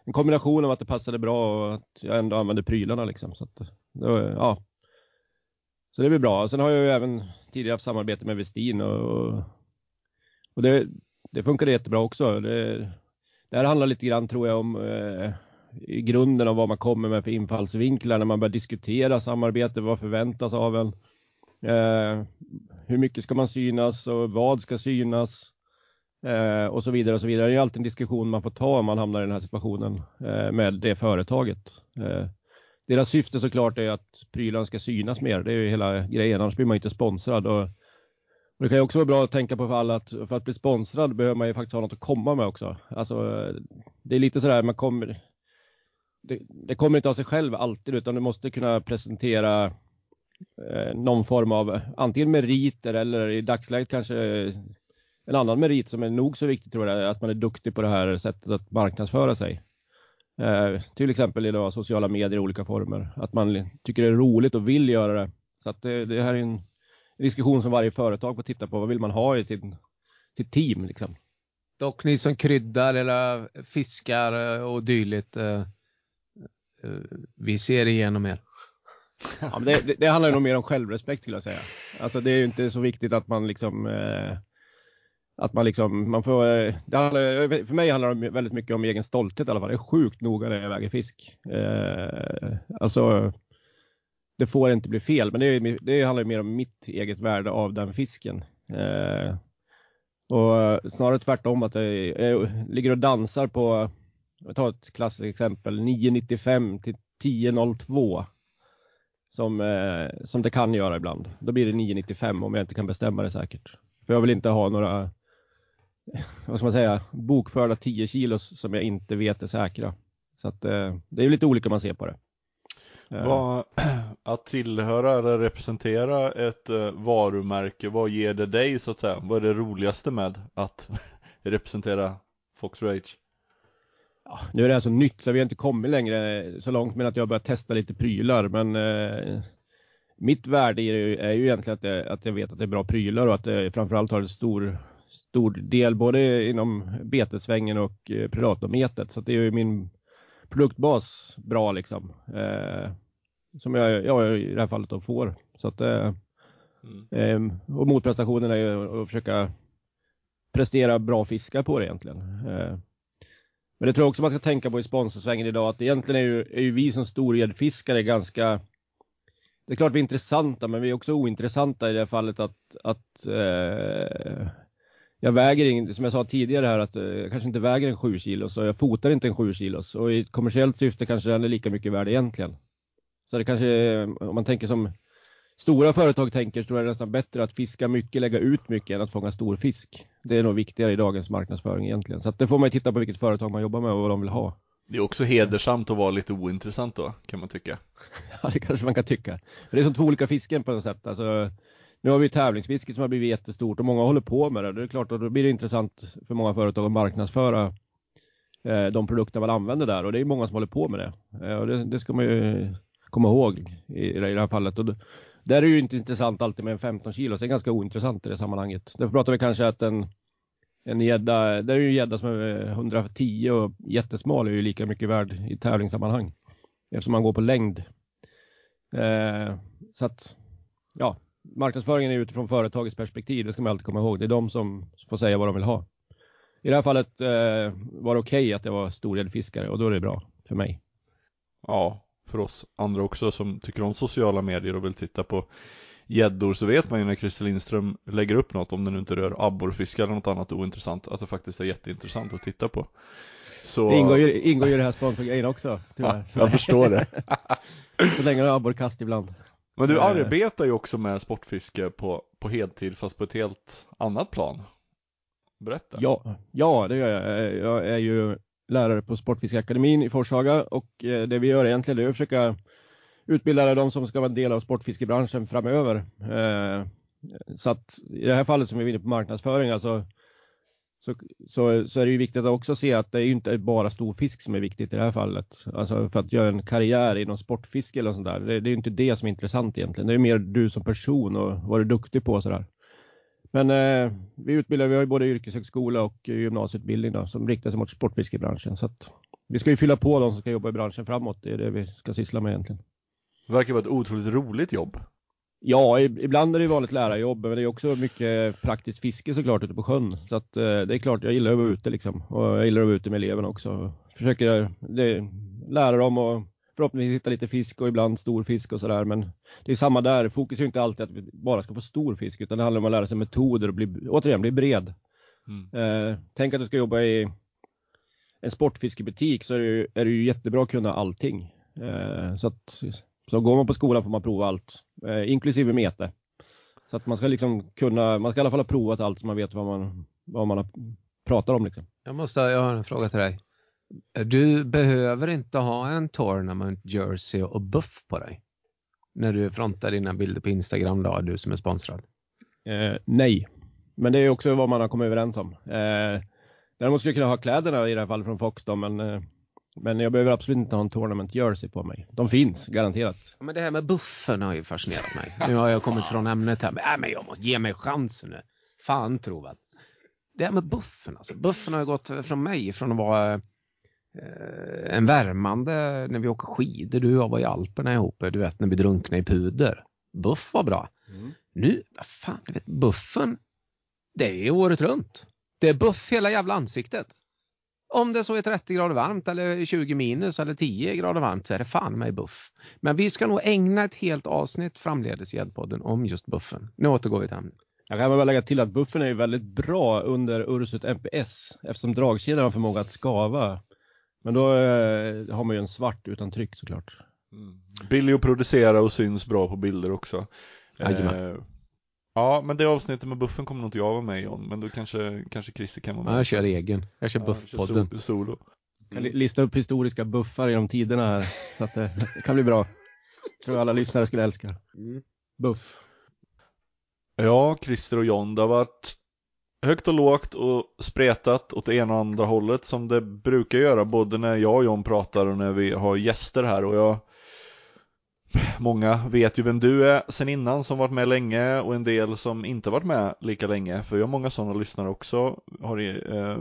en kombination av att det passade bra och att jag ändå använde prylarna liksom. Så, att, det, ja. så det blir bra. Sen har jag ju även tidigare haft samarbete med Westin och, och det, det funkade jättebra också. Det, det här handlar lite grann tror jag om eh, i grunden av vad man kommer med för infallsvinklar när man börjar diskutera samarbete, vad förväntas av en. Eh, hur mycket ska man synas och vad ska synas? Eh, och så vidare och så vidare. Det är alltid en diskussion man får ta om man hamnar i den här situationen eh, med det företaget. Eh, deras syfte såklart är att prylarna ska synas mer. Det är ju hela grejen, annars blir man inte sponsrad. Och, och det kan ju också vara bra att tänka på för alla att för att bli sponsrad behöver man ju faktiskt ha något att komma med också. Alltså, det är lite sådär, man kommer det, det kommer inte av sig själv alltid utan du måste kunna presentera Eh, någon form av antingen meriter eller i dagsläget kanske eh, en annan merit som är nog så viktig tror jag är att man är duktig på det här sättet att marknadsföra sig. Eh, till exempel idag sociala medier i olika former. Att man tycker det är roligt och vill göra det. Så att det, det här är en, diskussion som varje företag får titta på. Vad vill man ha i sin, sitt team liksom? Dock ni som kryddar eller fiskar eh, och dylikt. Eh, vi ser igenom er. Ja, men det, det, det handlar nog mer om självrespekt skulle jag säga. Alltså det är ju inte så viktigt att man liksom eh, att man liksom, man får, eh, det handlar, för mig handlar det väldigt mycket om egen stolthet i alla fall. Det är sjukt noga när jag väger fisk. Eh, alltså, det får inte bli fel, men det, det handlar mer om mitt eget värde av den fisken. Eh, och snarare tvärtom att jag, jag ligger och dansar på, jag tar ett klassiskt exempel, 9,95 till 10,02 som, eh, som det kan göra ibland. Då blir det 9,95 om jag inte kan bestämma det säkert. För jag vill inte ha några, vad ska man säga, bokförda 10 kilos som jag inte vet är säkra. Så att, eh, det är lite olika man ser på det. Eh. Vad, att tillhöra eller representera ett eh, varumärke, vad ger det dig så att säga? Vad är det roligaste med att representera Fox Rage? Ja, nu är det här så nytt så vi har inte kommit längre så långt med att jag börjat testa lite prylar men eh, mitt värde är ju, är ju egentligen att, det, att jag vet att det är bra prylar och att det framförallt har en stor, stor del både inom betesvängen och eh, predatormetet så det är ju min produktbas bra liksom. Eh, som jag, jag i det här fallet då får. Så att, eh, mm. eh, och motprestationen är ju att försöka prestera bra fiskar på det egentligen. Men det tror jag också man ska tänka på i sponsorsvängen idag att egentligen är ju, är ju vi som storgäddfiskare ganska det är klart vi är intressanta men vi är också ointressanta i det fallet att, att eh, jag väger in, som jag sa tidigare här, att eh, jag kanske inte väger en 7 kilos och jag fotar inte en 7 kilos och i ett kommersiellt syfte kanske den är lika mycket värd egentligen. Så det kanske, om man tänker som stora företag tänker tror jag det är nästan bättre att fiska mycket, lägga ut mycket än att fånga stor fisk. Det är nog viktigare i dagens marknadsföring egentligen. Så att det får man ju titta på vilket företag man jobbar med och vad de vill ha. Det är också hedersamt att vara lite ointressant då, kan man tycka. Ja, det kanske man kan tycka. Det är som två olika fisken på något sätt. Alltså, nu har vi tävlingsfisket som har blivit jättestort och många håller på med det. Det är klart att då blir det intressant för många företag att marknadsföra eh, de produkter man använder där och det är många som håller på med det. Eh, och det, det, ska man ju komma ihåg i, i det här fallet. Och där är det ju inte intressant alltid med en 15 kilo, så det är ganska ointressant i det sammanhanget. Därför pratar vi kanske att en en gädda, det är ju en gädda som är 110 och jättesmal är ju lika mycket värd i tävlingssammanhang. Eftersom man går på längd. Eh, så att, ja, marknadsföringen är utifrån företagets perspektiv, det ska man alltid komma ihåg. Det är de som får säga vad de vill ha. I det här fallet eh, var det okej okay att jag var storgäddfiskare och då är det bra för mig. Ja, för oss andra också som tycker om sociala medier och vill titta på gäddor så vet man ju när Christer Lindström lägger upp något, om det nu inte rör abborrfiske eller något annat ointressant, att det faktiskt är jätteintressant att titta på. Så... Det ingår ju, ingår ju i det här sponsorgrejen också, tyvärr. Ja, jag förstår det. så länge det är abborrkast ibland. Men du arbetar ju också med sportfiske på, på heltid, fast på ett helt annat plan. Berätta. Ja, ja det gör jag. Jag är ju lärare på Sportfiskeakademin i Forshaga och eh, det vi gör egentligen är att försöka utbilda de som ska vara en del av sportfiskebranschen framöver. Eh, så att i det här fallet som vi är inne på marknadsföring, alltså, så, så, så, är det ju viktigt att också se att det är ju inte bara stor fisk som är viktigt i det här fallet. Alltså för att göra en karriär inom sportfiske eller sånt där. Det, det är ju inte det som är intressant egentligen. Det är mer du som person och vad du är duktig på och sådär. Men eh, vi utbildar, vi har ju både yrkeshögskola och gymnasieutbildning då, som riktar sig mot sportfiskebranschen. Så att vi ska ju fylla på de som ska jobba i branschen framåt. Det är det vi ska syssla med egentligen. Det verkar vara ett otroligt roligt jobb. Ja, ibland är det vanligt lärarjobb, men det är också mycket praktiskt fiske såklart ute på sjön. Så att eh, det är klart, jag gillar att vara ute liksom. Och jag gillar att vara ute med eleverna också. Försöker det, lära dem och förhoppningsvis hitta lite fisk och ibland stor fisk och sådär. Men det är samma där, fokus är ju inte alltid att vi bara ska få stor fisk, utan det handlar om att lära sig metoder och bli, återigen, bli bred. Mm. Eh, tänk att du ska jobba i en sportfiskebutik så är det, ju, är det ju jättebra att kunna allting. Eh, så att så går man på skolan får man prova allt, eh, inklusive mete. Så att man ska liksom kunna, man ska i alla fall ha provat allt så man vet vad man, vad man pratar om liksom. Jag måste, jag har en fråga till dig. Du behöver inte ha en tournament jersey och buff på dig? När du frontar dina bilder på Instagram då, du som är sponsrad? Eh, nej, men det är också vad man har kommit överens om. Eh, däremot skulle jag kunna ha kläderna i det här fallet från Fox då, men eh, men jag behöver absolut inte ha en tournament jersey på mig. De finns, garanterat. Ja, men det här med buffen har ju fascinerat mig. Nu har jag kommit från ämnet här. Men, äh, men jag måste ge mig chansen nu. Fan Trovad. Det här med buffen alltså. Buffen har ju gått från mig från att vara eh, en värmande när vi åker skidor. Du och jag var i Alperna ihop. Du vet när vi drunknade i puder. Buff var bra. Mm. Nu, vad fan, du vet buffen. Det är året runt. Det är buff hela jävla ansiktet. Om det så är 30 grader varmt eller 20 minus eller 10 grader varmt så är det fan mig buff. Men vi ska nog ägna ett helt avsnitt framledes i Gäddpodden om just buffen. Nu återgår vi till ämnet. Jag kan bara lägga till att buffen är väldigt bra under Ursut MPS eftersom dragkedjan har förmåga att skava. Men då eh, har man ju en svart utan tryck såklart. Mm. Billig att producera och syns bra på bilder också. Eh, Ja, men det avsnittet med buffen kommer nog inte jag vara med om, men då kanske, kanske Christer kan vara med. Ja, jag kör egen. Jag kör ja, buffpodden. Kör solo. Mm. Kan lista upp historiska buffar genom tiderna här, så att det, det kan bli bra. Tror jag alla lyssnare skulle älska. Mm. Buff. Ja, Christer och John, det har varit högt och lågt och spretat åt det ena och andra hållet som det brukar göra både när jag och John pratar och när vi har gäster här. Och jag Många vet ju vem du är sen innan som varit med länge och en del som inte varit med lika länge. För jag har många sådana lyssnare också. Har, eh,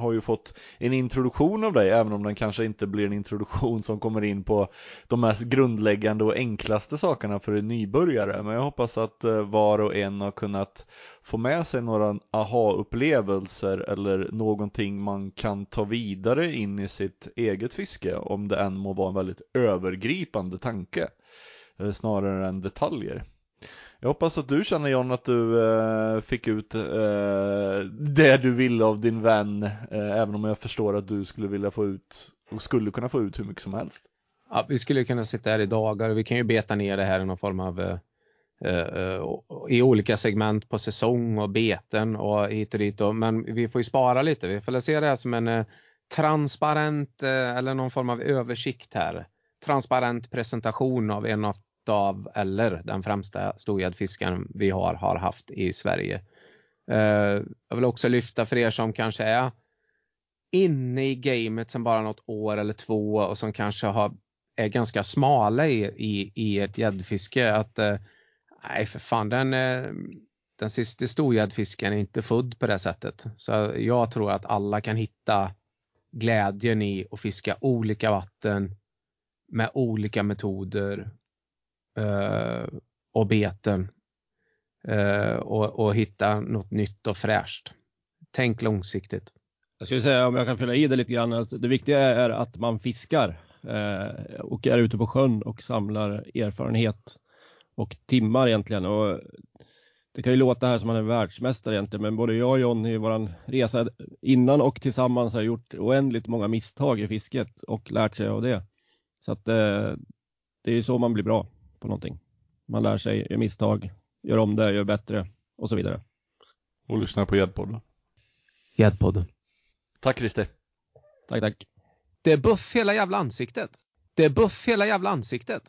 har ju fått en introduktion av dig även om den kanske inte blir en introduktion som kommer in på de mest grundläggande och enklaste sakerna för en nybörjare. Men jag hoppas att eh, var och en har kunnat få med sig några aha-upplevelser eller någonting man kan ta vidare in i sitt eget fiske om det än må vara en väldigt övergripande tanke eh, snarare än detaljer. Jag hoppas att du känner John att du eh, fick ut eh, det du ville av din vän eh, även om jag förstår att du skulle vilja få ut och skulle kunna få ut hur mycket som helst. Ja, vi skulle kunna sitta här i dagar och vi kan ju beta ner det här i någon form av eh, Eh, eh, i olika segment på säsong och beten och hit och dit. Och, men vi får ju spara lite. Vi får se det här som en eh, transparent eller någon form av översikt här. Transparent presentation av en av, eller den främsta storgäddfiskaren vi har, har haft i Sverige. Jag vill också lyfta för er som kanske är inne i gamet sedan bara något år eller två och som kanske har, är ganska smala i, i, i ert gäddfiske att eh, nej för fan den, eh, den sista storgäddfisken är inte född på det sättet. Så jag tror att alla kan hitta glädjen i att fiska olika vatten med olika metoder eh, och beten eh, och, och hitta något nytt och fräscht. Tänk långsiktigt. Jag skulle säga om jag kan fylla i det lite grann att det viktiga är att man fiskar eh, och är ute på sjön och samlar erfarenhet och timmar egentligen. Och det kan ju låta här som man är världsmästare egentligen, men både jag och John i vår resa innan och tillsammans har gjort oändligt många misstag i fisket och lärt sig av det. Så att eh, det är ju så man blir bra på någonting. Man lär sig, gör misstag, gör om det, gör bättre och så vidare. Och lyssnar på Gäddpodden. Gäddpodden. Tack Christer. Tack, tack. Det är buff hela jävla ansiktet. Det är buff hela jävla ansiktet.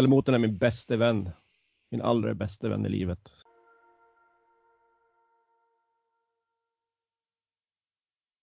Elmotorn är min bästa vän. Min allra bästa vän i livet.